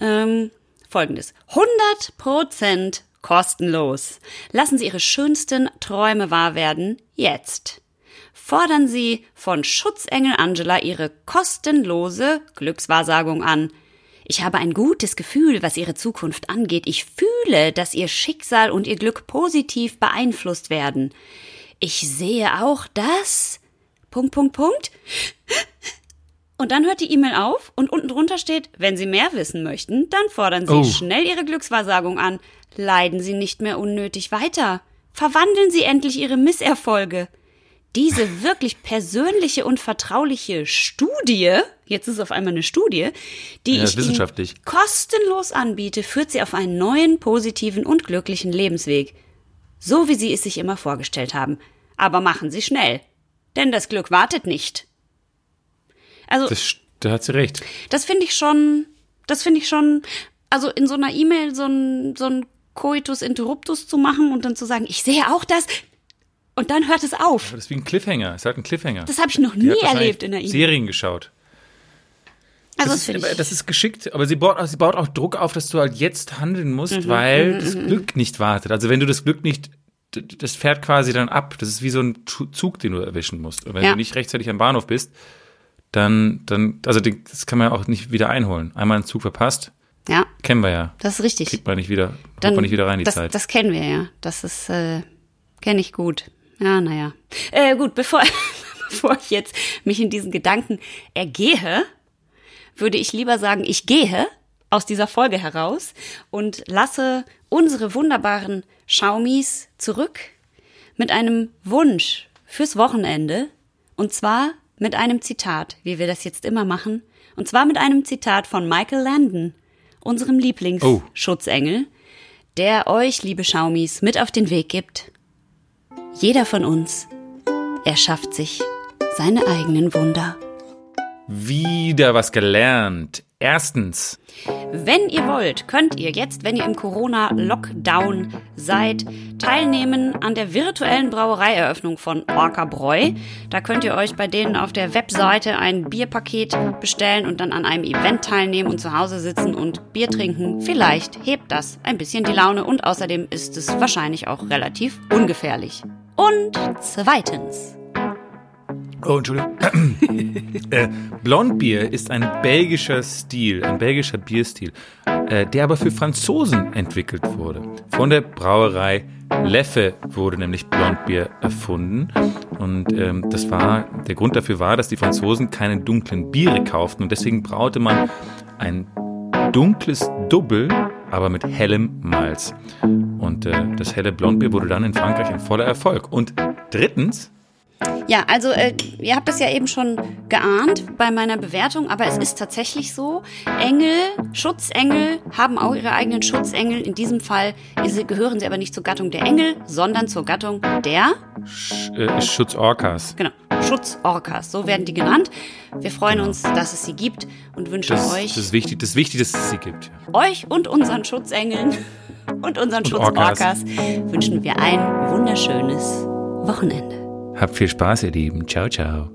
[SPEAKER 2] ähm, folgendes. 100% kostenlos. Lassen Sie Ihre schönsten Träume wahr werden jetzt. Fordern Sie von Schutzengel Angela Ihre kostenlose Glückswahrsagung an. Ich habe ein gutes Gefühl, was Ihre Zukunft angeht. Ich fühle, dass Ihr Schicksal und Ihr Glück positiv beeinflusst werden. Ich sehe auch, dass. Punkt, Punkt, Punkt. Und dann hört die E-Mail auf und unten drunter steht, wenn Sie mehr wissen möchten, dann fordern Sie
[SPEAKER 1] Oh.
[SPEAKER 2] schnell Ihre Glückswahrsagung an. Leiden Sie nicht mehr unnötig weiter. Verwandeln Sie endlich Ihre Misserfolge. Diese wirklich persönliche und vertrauliche Studie, jetzt ist es auf einmal eine Studie, die
[SPEAKER 1] Ja,
[SPEAKER 2] ich
[SPEAKER 1] wissenschaftlich.
[SPEAKER 2] kostenlos anbiete, führt Sie auf einen neuen, positiven und glücklichen Lebensweg. So wie Sie es sich immer vorgestellt haben. Aber machen Sie schnell. Denn das Glück wartet nicht. Also,
[SPEAKER 1] Das, da hat sie recht.
[SPEAKER 2] das finde ich schon, das finde ich schon, also in so einer E-Mail so ein, so ein Coitus Interruptus zu machen und dann zu sagen, ich sehe auch das, und dann hört es auf.
[SPEAKER 1] Das ist wie ein Cliffhanger. Es ist halt ein Cliffhanger.
[SPEAKER 2] Das habe ich noch
[SPEAKER 1] Die
[SPEAKER 2] nie erlebt in der E-Mail.
[SPEAKER 1] Serien geschaut.
[SPEAKER 2] Also
[SPEAKER 1] Das
[SPEAKER 2] das
[SPEAKER 1] ist, das ist geschickt, aber sie baut, auch, sie baut auch Druck auf, dass du halt jetzt handeln musst,
[SPEAKER 2] Mhm,
[SPEAKER 1] weil das Glück nicht wartet. Also wenn du das Glück nicht, das fährt quasi dann ab. Das ist wie so ein Zug, den du erwischen musst. Und wenn
[SPEAKER 2] Ja.
[SPEAKER 1] du nicht rechtzeitig am Bahnhof bist, dann, dann, also das kann man ja auch nicht wieder einholen. Einmal einen Zug verpasst,
[SPEAKER 2] Ja,
[SPEAKER 1] kennen wir ja.
[SPEAKER 2] das ist richtig.
[SPEAKER 1] Kriegt man nicht wieder, kommt man nicht wieder rein, die
[SPEAKER 2] das,
[SPEAKER 1] Zeit.
[SPEAKER 2] Das kennen wir ja. Das ist, äh, kenne ich gut. Ja, naja. Äh, gut, bevor, bevor ich jetzt mich in diesen Gedanken ergehe, würde ich lieber sagen, ich gehe aus dieser Folge heraus und lasse unsere wunderbaren Schaumis zurück mit einem Wunsch fürs Wochenende. Und zwar mit einem Zitat, wie wir das jetzt immer machen. Und zwar mit einem Zitat von Michael Landon, unserem Lieblingsschutzengel, der euch, liebe Schaumis, mit auf den Weg gibt. Jeder von uns erschafft sich seine eigenen Wunder.
[SPEAKER 1] Wieder was gelernt. Erstens.
[SPEAKER 2] Wenn ihr wollt, könnt ihr jetzt, wenn ihr im Corona-Lockdown seid, teilnehmen an der virtuellen Brauereieröffnung von Orca Bräu. Da könnt ihr euch bei denen auf der Webseite ein Bierpaket bestellen und dann an einem Event teilnehmen und zu Hause sitzen und Bier trinken. Vielleicht hebt das ein bisschen die Laune und außerdem ist es wahrscheinlich auch relativ ungefährlich. Und zweitens.
[SPEAKER 1] Oh, Entschuldigung. äh, Blondbier ist ein belgischer Stil, ein belgischer Bierstil, äh, der aber für Franzosen entwickelt wurde. Von der Brauerei Leffe wurde nämlich Blondbier erfunden. Und ähm, das war, der Grund dafür war, dass die Franzosen keine dunklen Biere kauften und deswegen braute man ein dunkles Double, aber mit hellem Malz. Und äh, das helle Blondbier wurde dann in Frankreich ein voller Erfolg. Und drittens,
[SPEAKER 2] ja, also äh, ihr habt es ja eben schon geahnt bei meiner Bewertung, aber es ist tatsächlich so. Engel, Schutzengel haben auch ihre eigenen Schutzengel. In diesem Fall ist, gehören sie aber nicht zur Gattung der Engel, sondern zur Gattung der
[SPEAKER 1] Sch äh, Schutzorcas.
[SPEAKER 2] Genau, Schutzorcas, so werden die genannt. Wir freuen uns, dass es sie gibt und wünschen
[SPEAKER 1] Das,
[SPEAKER 2] euch,
[SPEAKER 1] das ist wichtig, das ist wichtig, dass es sie gibt.
[SPEAKER 2] euch und unseren Schutzengeln und unseren. Schutzorcas wünschen wir ein wunderschönes Wochenende.
[SPEAKER 1] Habt viel Spaß, ihr Lieben. Ciao, ciao.